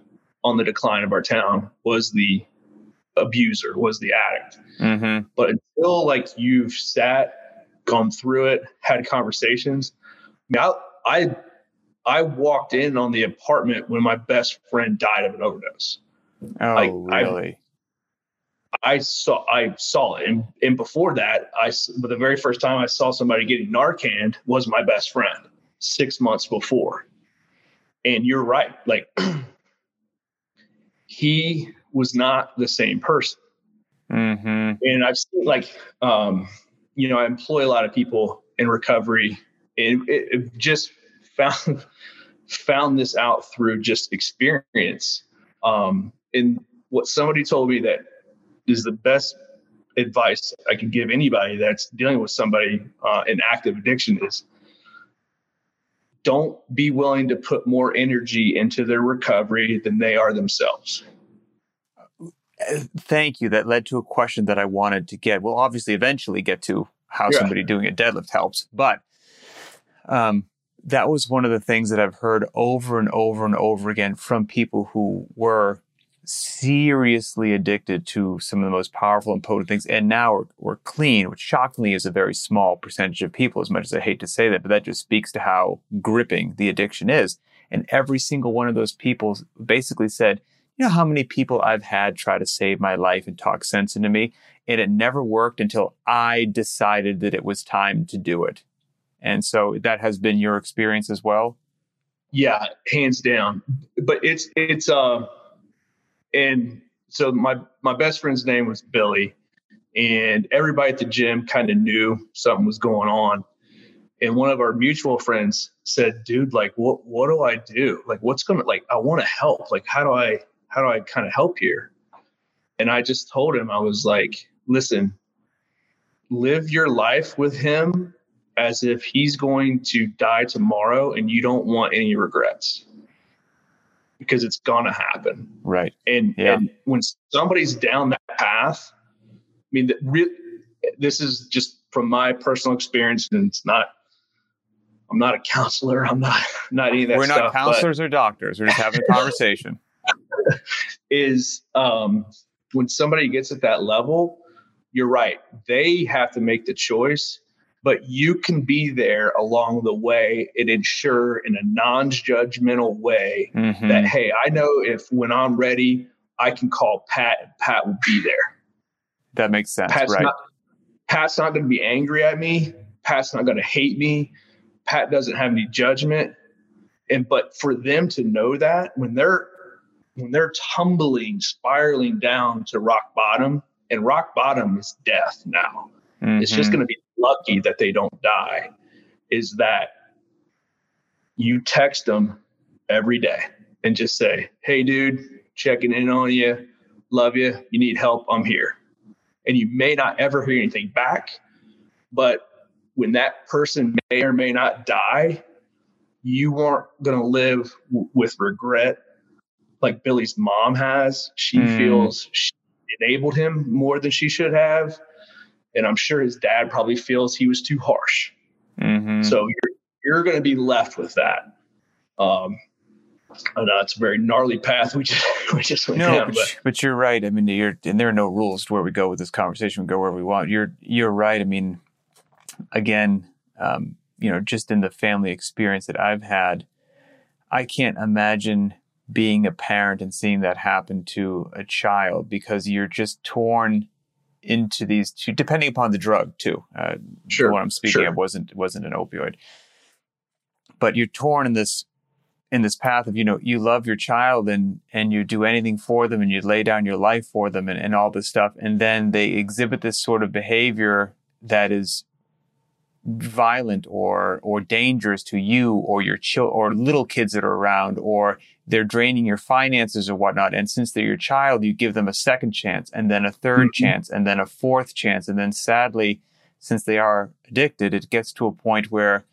on the decline of our town was the abuser, was the addict. Mhm. But until like you've sat, gone through it, had conversations, I, I, I, I walked in on the apartment when my best friend died of an overdose. Oh, Like, I- really? I saw I saw it, and and before that, I but the very first time I saw somebody getting Narcan was my best friend six months before. And you're right, like he was not the same person. hmm And I've seen like um, you know I employ a lot of people in recovery, and it, it just found found this out through just experience. Um, and what somebody told me that is the best advice I can give anybody that's dealing with somebody uh, in active addiction is don't be willing to put more energy into their recovery than they are themselves. Uh, Thank you. That led to a question that I wanted to get. We'll obviously eventually get to how Yeah. somebody doing a deadlift helps, but um, that was one of the things that I've heard over and over and over again from people who were seriously addicted to some of the most powerful and potent things and now are, are clean, which shockingly is a very small percentage of people, as much as I hate to say that, but that just speaks to how gripping the addiction is. And every single one of those people basically said, you know how many people I've had try to save my life and talk sense into me, and it never worked until I decided that it was time to do it. And so that has been your experience as well. Yeah, hands down. But it's it's uh and so my my best friend's name was Billy and everybody at the gym kind of knew something was going on. And one of our mutual friends said, "Dude, like what what do I do? Like what's to like I want to help. Like how do I how do I kind of help here?" And I just told him I was like, "Listen, live your life with him as if he's going to die tomorrow and you don't want any regrets because it's going to happen. Right. And, Yeah. and when somebody's down that path, I mean, re- this is just from my personal experience, and it's not. I'm not a counselor. I'm not not any of that We're stuff. not counselors or doctors. We're just having a conversation. is um, when somebody gets at that level, you're right. They have to make the choice, but you can be there along the way and ensure in a non-judgmental way mm-hmm. that hey, I know if when I'm ready, I can call Pat and Pat will be there. That makes sense. Pat's right. Not, Pat's not going to be angry at me. Pat's not going to hate me. Pat doesn't have any judgment. And but for them to know that when they're when they're tumbling, spiraling down to rock bottom, and rock bottom is death now. Mm-hmm. It's just mm-hmm. going to be lucky that they don't die. Is that you text them every day and just say, "Hey, dude, checking in on you, love you. You need help? I'm here." And you may not ever hear anything back, but when that person may or may not die, you aren't going to live w- with regret like Billy's mom has. She mm. feels she enabled him more than she should have. And I'm sure his dad probably feels he was too harsh. Mm-hmm. So you're, you're going to be left with that. Um, I know it's a very gnarly path we just we just went no, down, but, but, but you're right. I mean, you're and there are no rules to where we go with this conversation. We go where we want. You're you're right. I mean, again, um, you know, just in the family experience that I've had, I can't imagine being a parent and seeing that happen to a child because you're just torn into these two, depending upon the drug too. Uh, sure. What I'm speaking sure. of wasn't wasn't an opioid, but you're torn in this in this path of you know you love your child and and you do anything for them and you lay down your life for them and, and all this stuff and then they exhibit this sort of behavior that is violent or or dangerous to you or your child or little kids that are around or they're draining your finances or whatnot. And since they're your child you give them a second chance and then a 3rd mm-hmm. chance and then a fourth chance. And then sadly since they are addicted it gets to a point where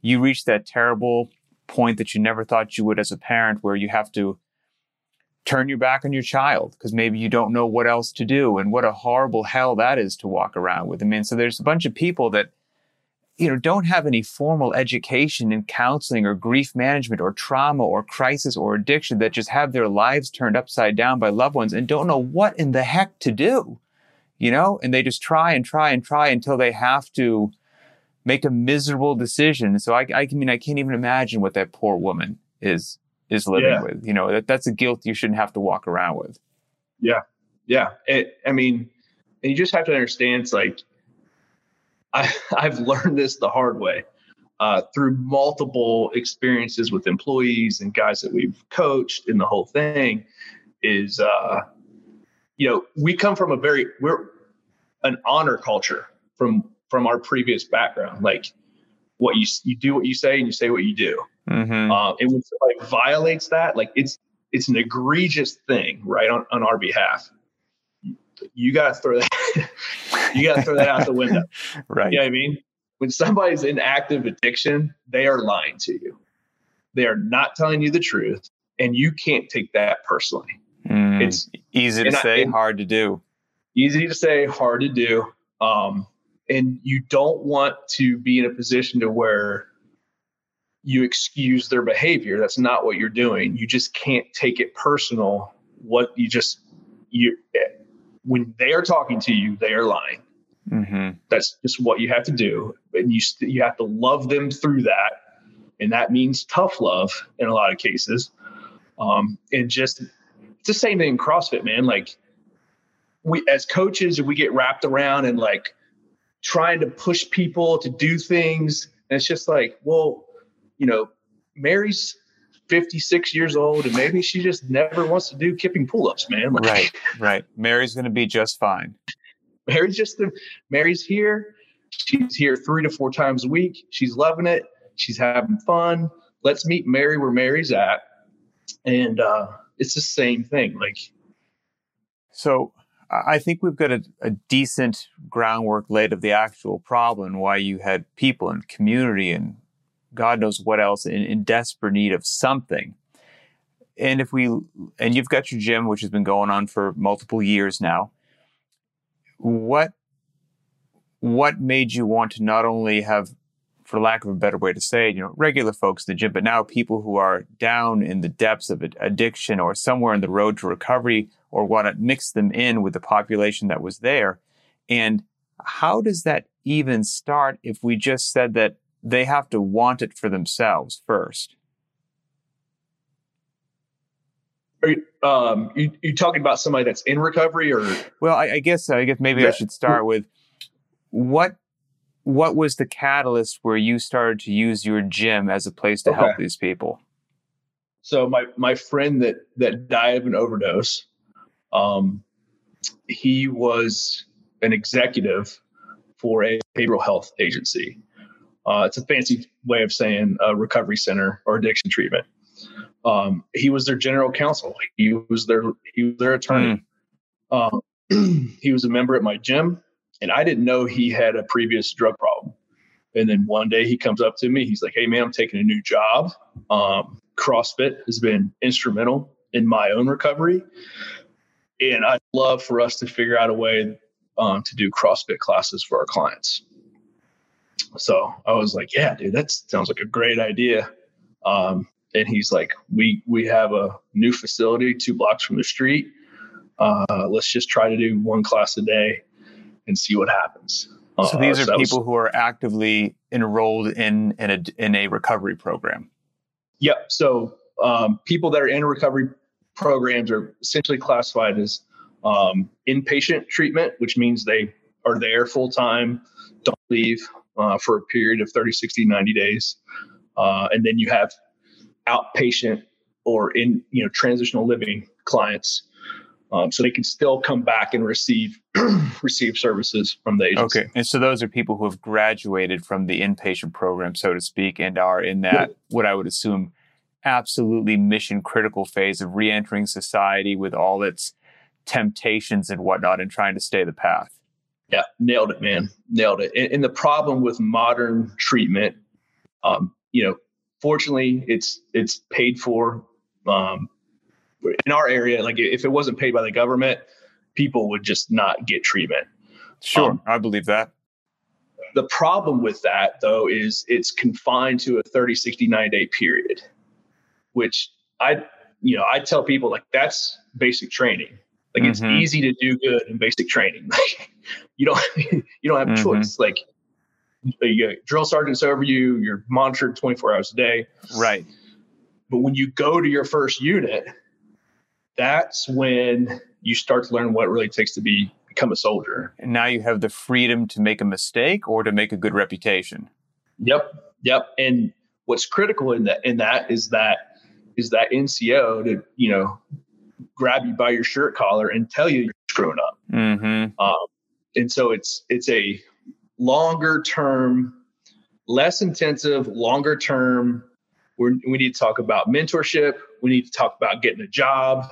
you reach that terrible point that you never thought you would as a parent where you have to turn your back on your child because maybe you don't know what else to do and what a horrible hell that is to walk around with. I mean so there's a bunch of people that you know, don't have any formal education in counseling or grief management or trauma or crisis or addiction that just have their lives turned upside down by loved ones and don't know what in the heck to do, you know, and they just try and try and try until they have to make a miserable decision. So I, I mean, I can't even imagine what that poor woman is, is living yeah. with, you know, that that's a guilt you shouldn't have to walk around with. Yeah. Yeah. It, I mean, and you just have to understand it's like, I, I've learned this the hard way uh, through multiple experiences with employees and guys that we've coached in the whole thing is, uh, you know, we come from a very, we're an honor culture from, from our previous background. Like what you, you do what you say and you say what you do. Mm-hmm. Uh, and when somebody violates that, like it's, it's an egregious thing, right, on, on our behalf you got to throw that you got to throw that out the window. right. You know what I mean? When somebody's in active addiction, they are lying to you. They are not telling you the truth, and you can't take that personally. Mm, it's easy to say, I, hard to do. Easy to say, hard to do. Um, and you don't want to be in a position to where you excuse their behavior. That's not what you're doing. You just can't take it personal. What you just you when they are talking to you, they are lying. Mm-hmm. That's just what you have to do, and you st- you have to love them through that, and that means tough love in a lot of cases. Um, and just it's the same thing in CrossFit, man. Like we as coaches, we get wrapped around and like trying to push people to do things, and it's just like, well, you know, Mary's 56 years old and maybe she just never wants to do kipping pull-ups, man. Like, right, right. Mary's going to be just fine. Mary's just the, Mary's here. She's here three to four times a week. She's loving it. She's having fun. Let's meet Mary where Mary's at. And uh, it's the same thing. Like, so I think we've got a, a, decent groundwork laid of the actual problem, why you had people and community and God knows what else in, in desperate need of something. And if we, and you've got your gym, which has been going on for multiple years now. What, what made you want to not only have for lack of a better way to say it, you know, regular folks in the gym, but now people who are down in the depths of addiction or somewhere in the road to recovery or want to mix them in with the population that was there. And how does that even start if we just said that they have to want it for themselves first? Are you, um, you, you talking about somebody that's in recovery or? Well, I, I guess, I guess maybe yeah. I should start with what what was the catalyst where you started to use your gym as a place to okay. help these people? So my my friend that that died of an overdose, um, he was an executive for a behavioral health agency. Uh, it's a fancy way of saying a recovery center or addiction treatment. Um, he was their general counsel. He was their he was their attorney. Mm. Um, he was a member at my gym and I didn't know he had a previous drug problem. And then one day he comes up to me. He's like, "Hey, man, I'm taking a new job. Um, CrossFit has been instrumental in my own recovery, and I'd love for us to figure out a way um, to do CrossFit classes for our clients." So I was like, "Yeah, dude, that sounds like a great idea." Um, and he's like, "We we have a new facility two blocks from the street. Uh, let's just try to do one class a day." and see what happens. So these uh, are so people was, who are actively enrolled in in a in a recovery program. Yep. So um, people that are in recovery programs are essentially classified as um, inpatient treatment, which means they are there full time, don't leave uh, for a period of 30, 60, 90 days. Uh, and then you have outpatient or in you know transitional living clients um, so they can still come back and receive receive services from the agency. Okay, and so those are people who have graduated from the inpatient program, so to speak, and are in that yeah. what I would assume absolutely mission critical phase of reentering society with all its temptations and whatnot, and trying to stay the path. Yeah, nailed it, man, nailed it. And, and the problem with modern treatment, um, you know, fortunately, it's it's paid for. Um, in our area, like if it wasn't paid by the government, people would just not get treatment. Sure, um, I believe that. The problem with that, though, is it's confined to a 30, 60, 90 day period, which I, you know, I tell people like that's basic training. Like mm-hmm. it's easy to do good in basic training. Like you don't, you don't have a mm-hmm. choice. Like you drill sergeants over you, you're monitored 24 hours a day. Right. But when you go to your first unit, that's when you start to learn what it really takes to be become a soldier. And now you have the freedom to make a mistake or to make a good reputation. Yep. Yep. And what's critical in that in that is that is that NCO to, you know, grab you by your shirt collar and tell you you're screwing up. Mm-hmm. Um, and so it's it's a longer term, less intensive, longer term. We're, we need to talk about mentorship. We need to talk about getting a job.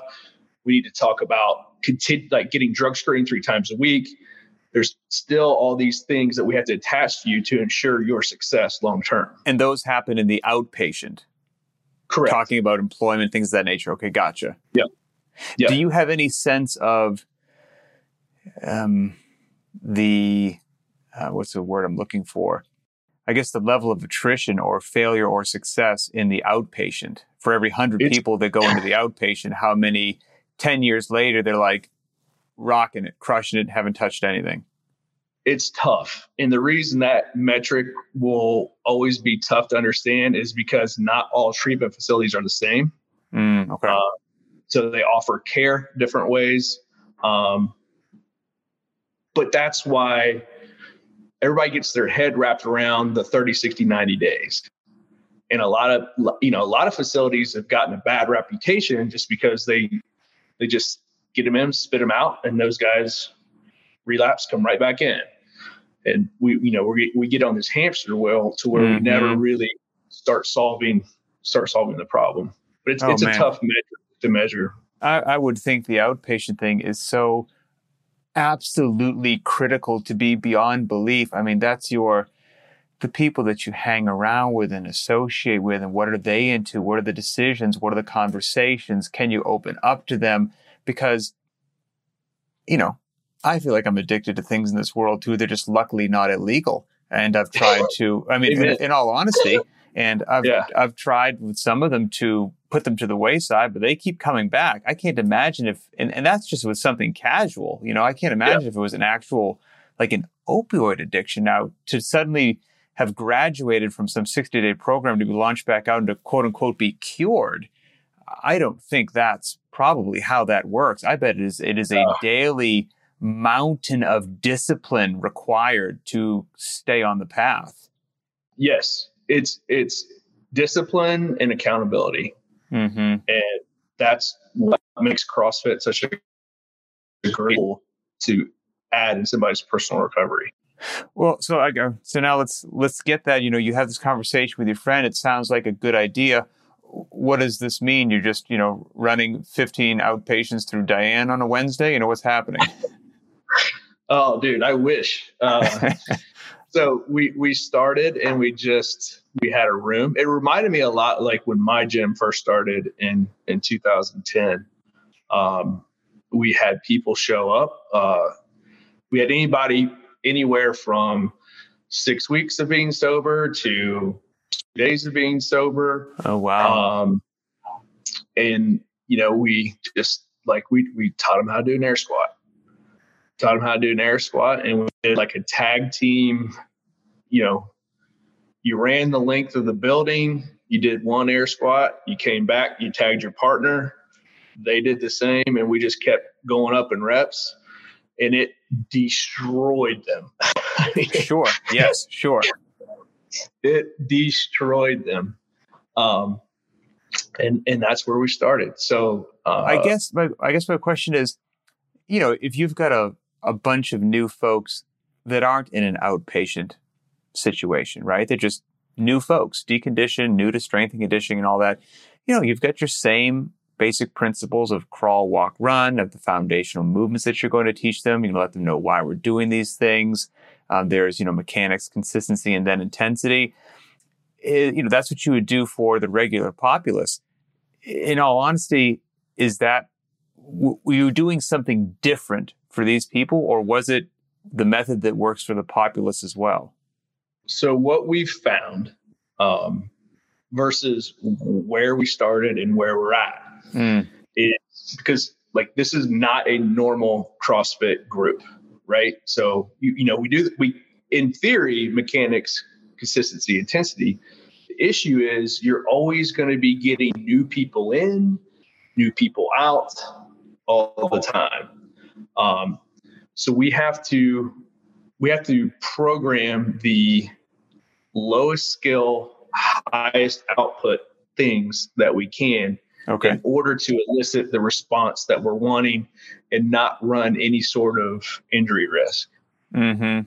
We need to talk about continue, like getting drug screened three times a week. There's still all these things that we have to attach to you to ensure your success long term. And those happen in the outpatient. Correct. Talking about employment, things of that nature. Okay, gotcha. Yeah. Yep. Do you have any sense of um, the uh, what's the word I'm looking for? I guess the level of attrition or failure or success in the outpatient for every hundred people that go into the outpatient, how many 10 years later they're like rocking it, crushing it, haven't touched anything? It's tough. And the reason that metric will always be tough to understand is because not all treatment facilities are the same. Mm, okay. Uh, so they offer care different ways. Um, but that's why everybody gets their head wrapped around the 30, 60, 90 days. And a lot of, you know, a lot of facilities have gotten a bad reputation just because they, they just get them in, spit them out, and those guys relapse, come right back in. And we, you know, we, we get on this hamster wheel to where mm-hmm. we never really start solving, start solving the problem. But it's, oh, it's a tough measure to measure. I, I would think the outpatient thing is so absolutely critical to be beyond belief. I mean, that's your the people that you hang around with and associate with and what are they into? What are the decisions? What are the conversations? Can you open up to them? Because, you know, I feel like I'm addicted to things in this world too. They're just luckily not illegal. and I've tried to. I mean, in, in, all honesty, and I've yeah. I've tried with some of them to put them to the wayside, but they keep coming back. I can't imagine if, and, and that's just with something casual. You know, I can't imagine yeah. if it was an actual like an opioid addiction. Now to suddenly have graduated from some 60 day program to be launched back out and to quote unquote be cured. I don't think that's probably how that works. I bet it is, it is a uh. daily mountain of discipline required to stay on the path. Yes, it's it's discipline and accountability, mm-hmm. and that's what makes CrossFit such a great tool to add in somebody's personal recovery. Well, so I go. So now let's let's get that. You know, you have this conversation with your friend. It sounds like a good idea. What does this mean? You're just you know running 15 outpatients through Diane on a Wednesday. You know what's happening? oh, dude, I wish. Uh, so we we started and we just we had a room. It reminded me a lot like when my gym first started in in 2010. Um, we had people show up. Uh, we had anybody anywhere from six weeks of being sober to days of being sober. Oh wow! Um, and you know, we just like we we taught them how to do an air squat, taught them how to do an air squat, and we did like a tag team. You know, you ran the length of the building. You did one air squat. You came back. You tagged your partner. They did the same, and we just kept going up in reps and it destroyed them. sure. Yes. Sure. It destroyed them. Um, and and that's where we started. So uh, I guess my I guess my question is, you know, if you've got a a bunch of new folks that aren't in an outpatient situation, right? They're just new folks, deconditioned, new to strength and conditioning and all that. You know, you've got your same basic principles of crawl, walk, run, of the foundational movements that you're going to teach them. You let them know why we're doing these things. Um, there's, you know, mechanics, consistency, and then intensity. It, you know, that's what you would do for the regular populace. In all honesty, is that w- were you doing something different for these people, or was it the method that works for the populace as well? So what we've found um, versus where we started and where we're at mm. is because like this is not a normal CrossFit group, right? So you you know we do we in theory mechanics consistency intensity. The issue is you're always going to be getting new people in, new people out all the time. Um, so we have to we have to program the lowest skill, highest output things that we can okay. in order to elicit the response that we're wanting and not run any sort of injury risk. Hmm.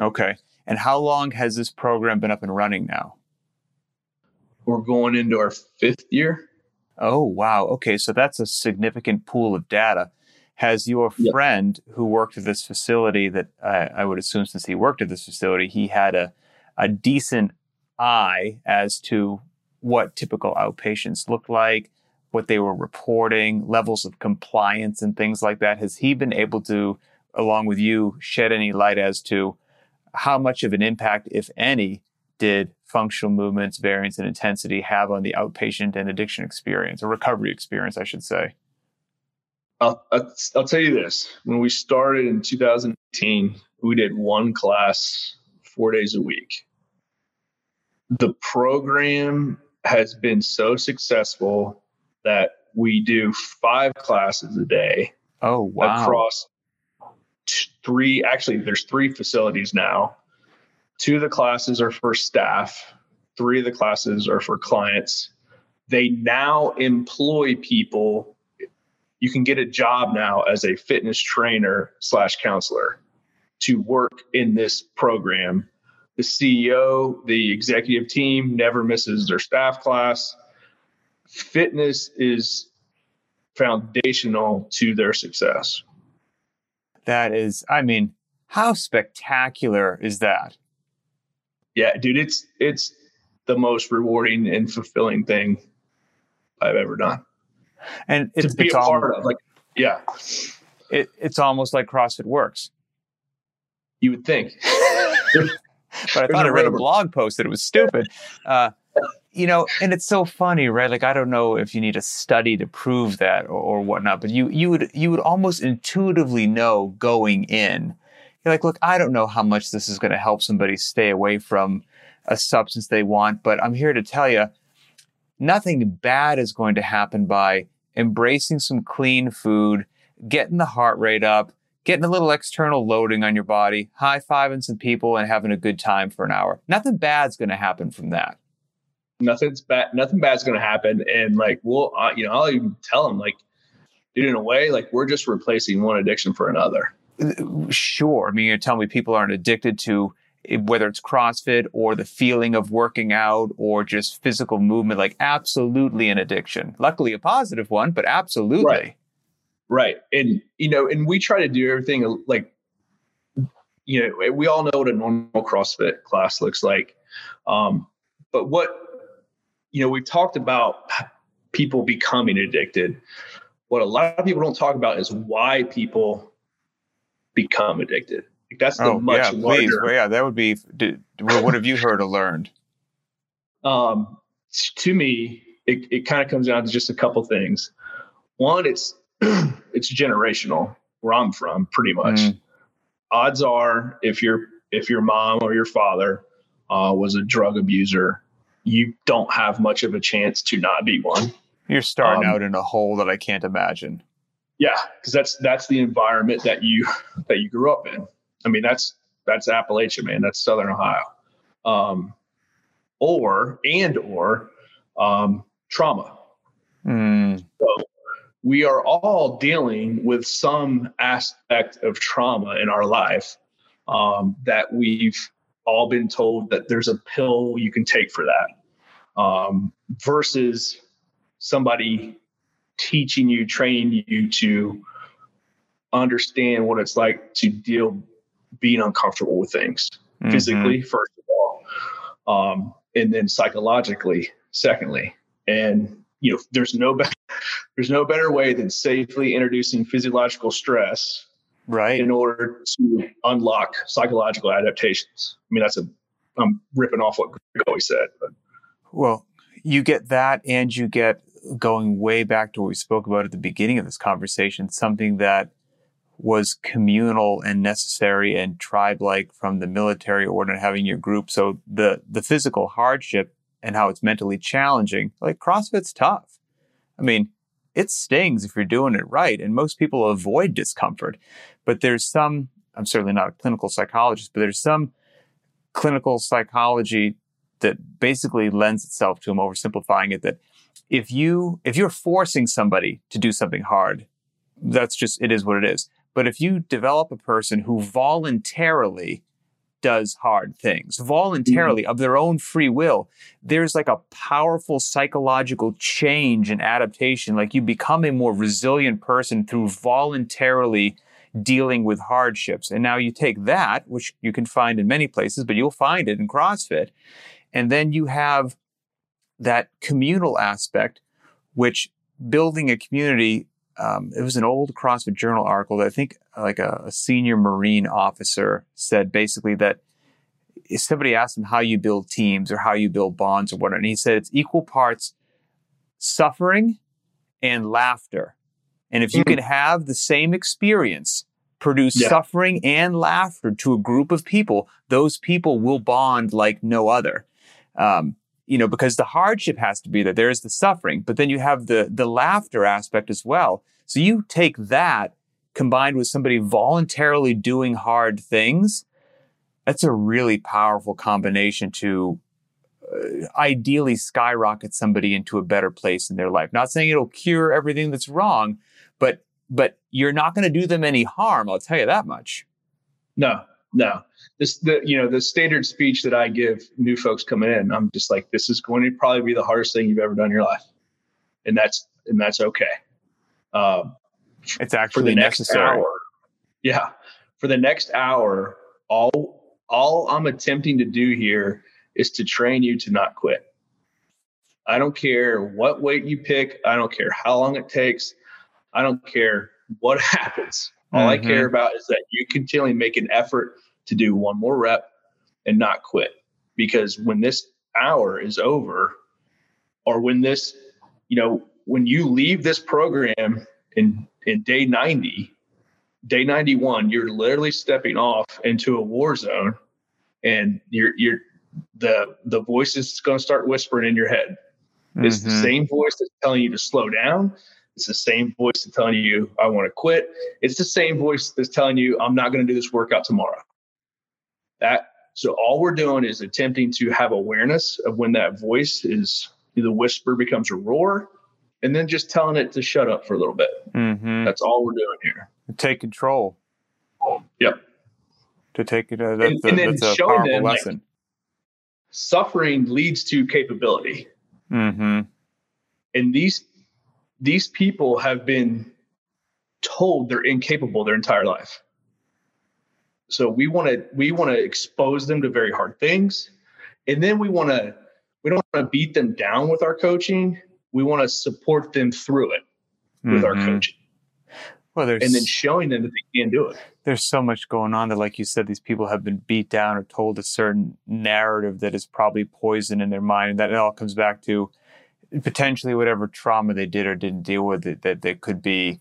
Okay. And how long has this program been up and running now? We're going into our fifth year. Oh wow. Okay, so that's a significant pool of data. Has your yep. friend who worked at this facility that I, I would assume since he worked at this facility, he had a a decent eye as to what typical outpatients look like, what they were reporting, levels of compliance, and things like that? Has he been able to, along with you, shed any light as to how much of an impact, if any, did functional movements, variance, and intensity have on the outpatient and addiction experience or recovery experience, I should say? I'll, I'll tell you this. When we started in 2018, we did one class four days a week. The program has been so successful that we do five classes a day. Oh, wow. Across three, actually, there's three facilities now. Two of the classes are for staff, three of the classes are for clients. They now employ people. You can get a job now as a fitness trainer slash counselor to work in this program. The CEO, the executive team never misses their staff class fitness is foundational to their success. That is, I mean, how spectacular is that? Yeah, dude, it's it's the most rewarding and fulfilling thing I've ever done. And it's, to be it's a part of, like, yeah, it, it's almost like CrossFit works. You would think. but I thought I read a blog post that it was stupid. Uh, you know, and it's so funny, right? Like I don't know if you need a study to prove that or, or whatnot, but you you would you would almost intuitively know going in. You're like, look, I don't know how much this is going to help somebody stay away from a substance they want, but I'm here to tell you, nothing bad is going to happen by embracing some clean food, getting the heart rate up, getting a little external loading on your body, high fiving some people, and having a good time for an hour. Nothing bad's going to happen from that. Nothing's bad. Nothing bad's going to happen. And like, we'll, uh, you know, I'll even tell them like, dude, in a way, like we're just replacing one addiction for another. Sure. I mean, you're telling me people aren't addicted to whether it's CrossFit or the feeling of working out or just physical movement, like absolutely an addiction. Luckily, a positive one, but absolutely. Right. Right. And, you know, and we try to do everything like, you know, we all know what a normal CrossFit class looks like. Um, but what, you know, we've talked about people becoming addicted. What a lot of people don't talk about is why people become addicted. That's the oh, much yeah, larger. Please. Well, yeah, that would be. What have you heard or learned? Um, to me, it, it kind of comes down to just a couple things. One, it's it's generational where I'm from, pretty much. Mm. Odds are, if your if your mom or your father uh, was a drug abuser, you don't have much of a chance to not be one. You're starting um, out in a hole that I can't imagine. Yeah, because that's that's the environment that you that you grew up in. I mean, that's that's Appalachia, man. That's Southern Ohio. Um, or and or um, trauma. Mm. So we are all dealing with some aspect of trauma in our life um, that we've all been told that there's a pill you can take for that um, versus somebody teaching you training you to understand what it's like to deal being uncomfortable with things mm-hmm. physically first of all um, and then psychologically secondly and you know there's no better there's no better way than safely introducing physiological stress right in order to unlock psychological adaptations i mean that's a i'm ripping off what greg always said but. well you get that and you get going way back to what we spoke about at the beginning of this conversation something that was communal and necessary and tribe like from the military order and having your group so the the physical hardship and how it's mentally challenging like crossfit's tough i mean it stings if you're doing it right. And most people avoid discomfort. But there's some, I'm certainly not a clinical psychologist, but there's some clinical psychology that basically lends itself to, I'm oversimplifying it, that if you, if you're forcing somebody to do something hard, that's just, it is what it is. But if you develop a person who voluntarily does hard things voluntarily mm-hmm. of their own free will, there's like a powerful psychological change and adaptation. Like you become a more resilient person through voluntarily dealing with hardships. And now you take that, which you can find in many places, but you'll find it in CrossFit. And then you have that communal aspect, which building a community um, it was an old CrossFit Journal article that I think like a, a, senior Marine officer said basically that if somebody asked him how you build teams or how you build bonds or whatever, and he said it's equal parts suffering and laughter. And if you mm-hmm. can have the same experience, produce yeah. suffering and laughter to a group of people, those people will bond like no other. Um, you know, because the hardship has to be there. There's the suffering, but then you have the, the laughter aspect as well. So you take that combined with somebody voluntarily doing hard things. That's a really powerful combination to uh, ideally skyrocket somebody into a better place in their life. Not saying it'll cure everything that's wrong, but but you're not going to do them any harm. I'll tell you that much. No, no. This the you know the standard speech that i give new folks coming in i'm just like this is going to probably be the hardest thing you've ever done in your life. And that's and that's okay. Um, it's actually for the next necessary. hour yeah. For the next hour all all i'm attempting to do here is to train you to not quit. I don't care what weight you pick. I don't care how long it takes. I don't care what happens. All mm-hmm. I care about is that you continually make an effort to do one more rep, and not quit. Because when this hour is over or when this you know when you leave this program in in day 90 day 91 you're literally stepping off into a war zone and you're you're the the voice is going to start whispering in your head. It's mm-hmm. the same voice that's telling you to slow down. It's the same voice that's telling you i want to quit. It's the same voice that's telling you i'm not going to do this workout tomorrow that so all we're doing is attempting to have awareness of when that voice is the whisper becomes a roar and then just telling it to shut up for a little bit. Mm-hmm. That's all we're doing here. Take control. Yep. To take it, uh, that's, and, a, and that's a powerful them, lesson. Like, suffering leads to capability. Mm-hmm. And these these people have been told they're incapable their entire life. So we want to we want to expose them to very hard things, and then we want to we don't want to beat them down with our coaching. We want to support them through it with mm-hmm. our coaching. Well, there's, and then showing them that they can do it. There's so much going on that, like you said, these people have been beat down or told a certain narrative that is probably poison in their mind, and that it all comes back to potentially whatever trauma they did or didn't deal with it that, that could be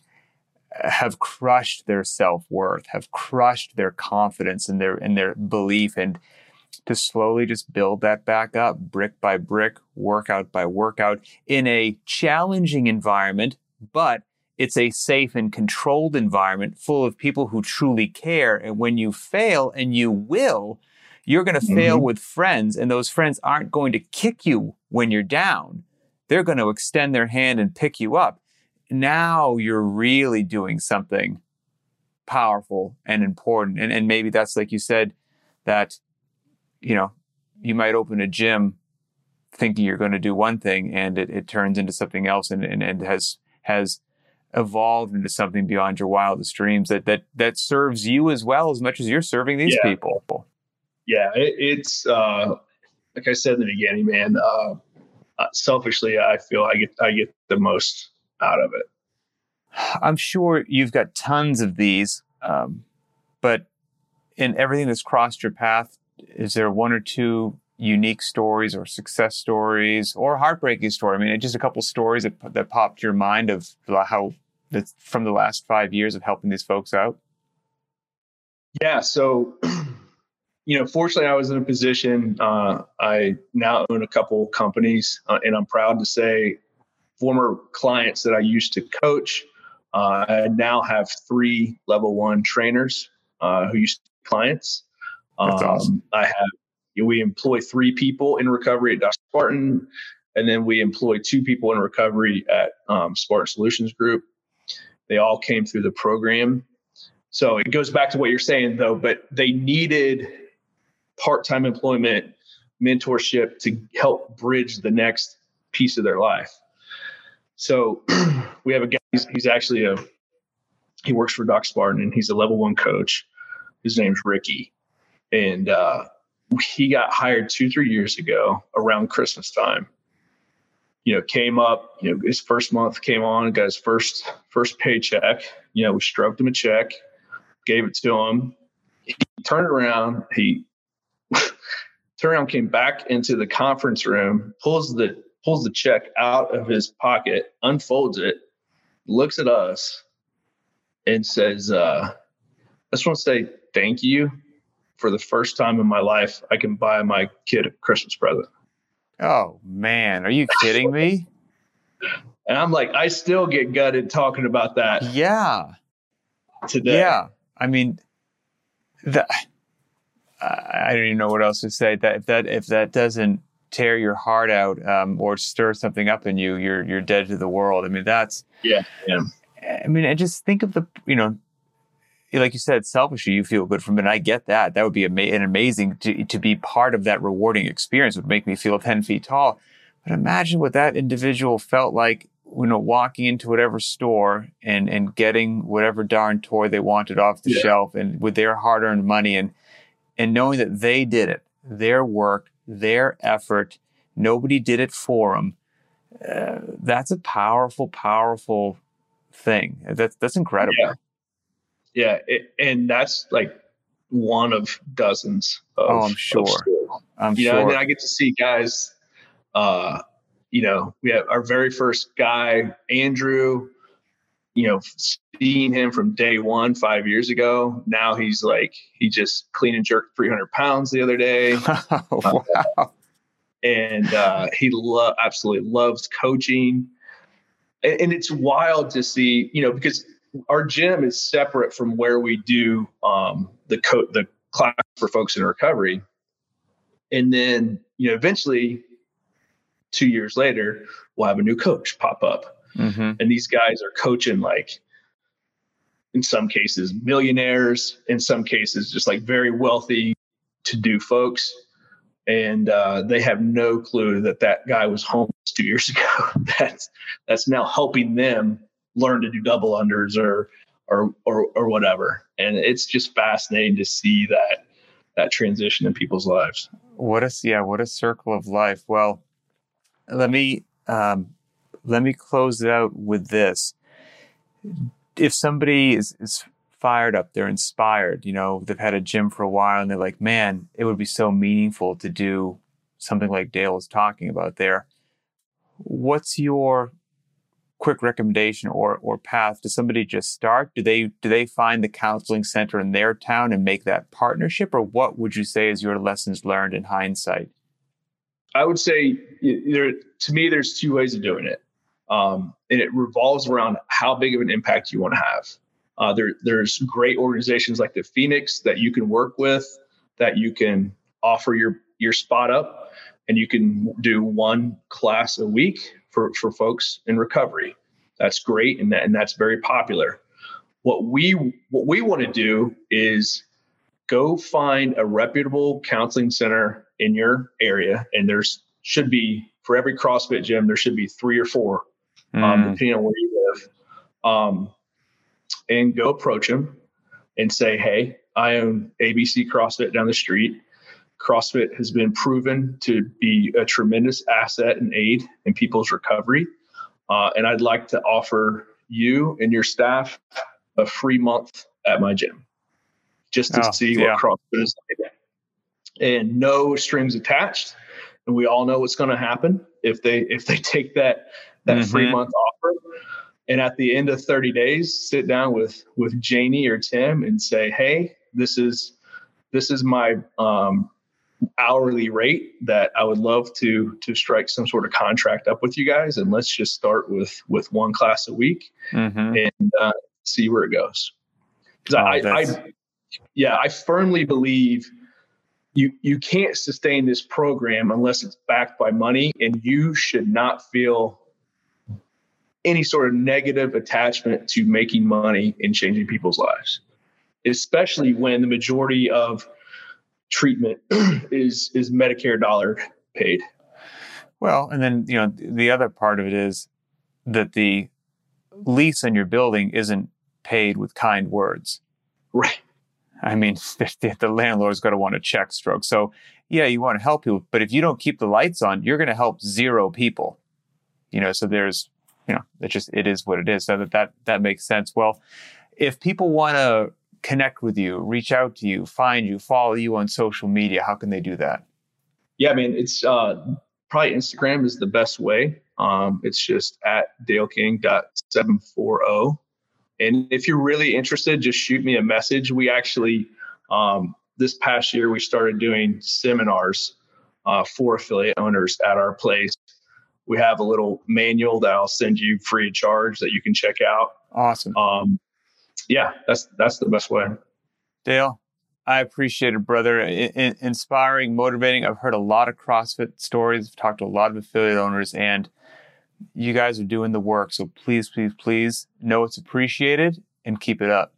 have crushed their self-worth, have crushed their confidence and their and their belief and to slowly just build that back up brick by brick, workout by workout in a challenging environment, but it's a safe and controlled environment full of people who truly care. And when you fail, and you will, you're going to mm-hmm. fail with friends, and those friends aren't going to kick you when you're down. They're going to extend their hand and pick you up now you're really doing something powerful and important. And, and maybe that's like you said, that, you know, you might open a gym thinking you're going to do one thing and it, it turns into something else and, and, and has, has evolved into something beyond your wildest dreams that, that, that serves you as well as much as you're serving these yeah. people. Yeah. It, it's, uh, like I said in the beginning, man, uh, uh, selfishly, I feel I get, I get the most out of it. I'm sure you've got tons of these, um, but in everything that's crossed your path, is there one or two unique stories or success stories or heartbreaking story? I mean, just a couple stories that that popped your mind of how that's from the last five years of helping these folks out. Yeah. So, you know, fortunately, I was in a position. Uh, I now own a couple companies, uh, and I'm proud to say former clients that I used to coach. Uh, I now have three level one trainers uh, who used to be clients. That's um, awesome. I have we employ three people in recovery at Dr. Spartan, and then we employ two people in recovery at um, Spartan Solutions Group. They all came through the program. So it goes back to what you're saying, though, but they needed part time employment, mentorship to help bridge the next piece of their life. So we have a guy, he's, he's, actually a, he works for Doc Spartan and he's a level one coach. His name's Ricky. And uh, he got hired two, three years ago around Christmas time. You know, came up, you know, his first month came on, got his first first paycheck. You know, we stroked him a check, gave it to him. He turned around, he turned around, came back into the conference room, pulls the pulls the check out of his pocket, unfolds it, looks at us, and says, uh, I just want to say thank you for the first time in my life I can buy my kid a Christmas present. Oh man, are you kidding me? and I'm like, I still get gutted talking about that. Yeah. Today. Yeah. I mean, that I don't even know what else to say. That if that if that doesn't tear your heart out um, or stir something up in you, you're you're dead to the world. I mean, that's yeah, yeah. I mean, and just think of the you know, like you said, selfishly, you feel good from it. And I get that. That would be ama- an amazing to to be part of that rewarding experience. Would make me feel ten feet tall. But imagine what that individual felt like you know, walking into whatever store and and getting whatever darn toy they wanted off the yeah. shelf and with their hard earned money and and knowing that they did it, their work, their effort. Nobody did it for them. Uh, that's a powerful, powerful thing. That's that's incredible. Yeah, yeah. It, and that's like one of dozens. Of, oh, I'm sure. I'm you sure. know, and then I get to see guys. Uh, you know, we have our very first guy, Andrew. You know, seeing him from day one five years ago. Now he's like he just clean and jerked 300 pounds the other day. wow. Uh, and uh, he lo- absolutely loves coaching. And, and, it's wild to see, you know, because our gym is separate from where we do um, the co- the class for folks in recovery. And then, you know, eventually, two years later, we'll have a new coach pop up, mm-hmm. and these guys are coaching like in some cases millionaires, in some cases just like very wealthy to do folks and uh, they have no clue that that guy was homeless two years ago. that's that's now helping them learn to do double unders or or or or whatever. And it's just fascinating to see that that transition in people's lives. What a yeah, what a circle of life. Well, let me um, let me close it out with this. If somebody is, is fired up, they're inspired. You know, they've had a gym for a while and they're like, man, it would be so meaningful to do something like Dale was talking about there. What's your quick recommendation or or path? Does somebody just start? Do they do they find the counseling center in their town and make that partnership, or what would you say is your lessons learned in hindsight? I would say there to me, there's two ways of doing it, um, and it revolves around how big of an impact you want to have. Uh, there, there's great organizations like the Phoenix that you can work with, that you can offer your your spot up, and you can do one class a week for for folks in recovery. That's great, and that, and that's very popular. What we what we want to do is go find a reputable counseling center in your area, and there's should be for every CrossFit gym there should be three or four, mm. um, hmm. depending on where you live. Um, and go approach them and say, Hey, I own ABC CrossFit down the street. CrossFit has been proven to be a tremendous asset and aid in people's recovery. Uh, and I'd like to offer you and your staff a free month at my gym just to oh, see yeah. what CrossFit is like. And no strings attached. And we all know what's going to happen if they if they take that that mm-hmm. free month offer and at the end of 30 days sit down with with janie or tim and say hey this is this is my um, hourly rate that i would love to to strike some sort of contract up with you guys and let's just start with with one class a week mm-hmm. and uh, see where it goes because oh, I, I yeah i firmly believe you you can't sustain this program unless it's backed by money and you should not feel any sort of negative attachment to making money and changing people's lives, especially when the majority of treatment is is Medicare dollar paid. Well, and then you know the other part of it is that the lease on your building isn't paid with kind words. Right. I mean, the, the landlord's got to want a check stroke. So, yeah, you want to help people, but if you don't keep the lights on, you're going to help zero people. You know, so there's you know, it just it is what it is. So that that that makes sense. Well, if people want to connect with you, reach out to you, find you, follow you on social media, how can they do that? Yeah, I mean, it's uh, probably Instagram is the best way. Um, it's just at daleking.740. And if you're really interested, just shoot me a message. We actually, um, this past year, we started doing seminars uh, for affiliate owners at our place we have a little manual that I'll send you free of charge that you can check out. Awesome. Um, yeah, that's that's the best way. Dale, I appreciate it, brother. I- inspiring, motivating. I've heard a lot of CrossFit stories. I've talked to a lot of affiliate owners, and you guys are doing the work. So please, please, please know it's appreciated and keep it up.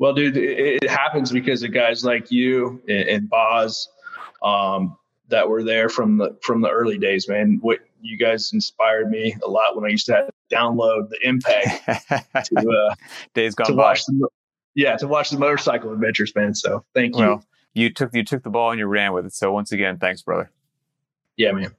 Well, dude, it, it happens because of guys like you and, and Boz. Um, that were there from the from the early days, man. What you guys inspired me a lot when I used to have to download the Impact to uh, days gone to by. Watch the, yeah, to watch the motorcycle adventures, man. So thank you. Well, you took you took the ball and you ran with it. So once again, thanks, brother. Yeah, man.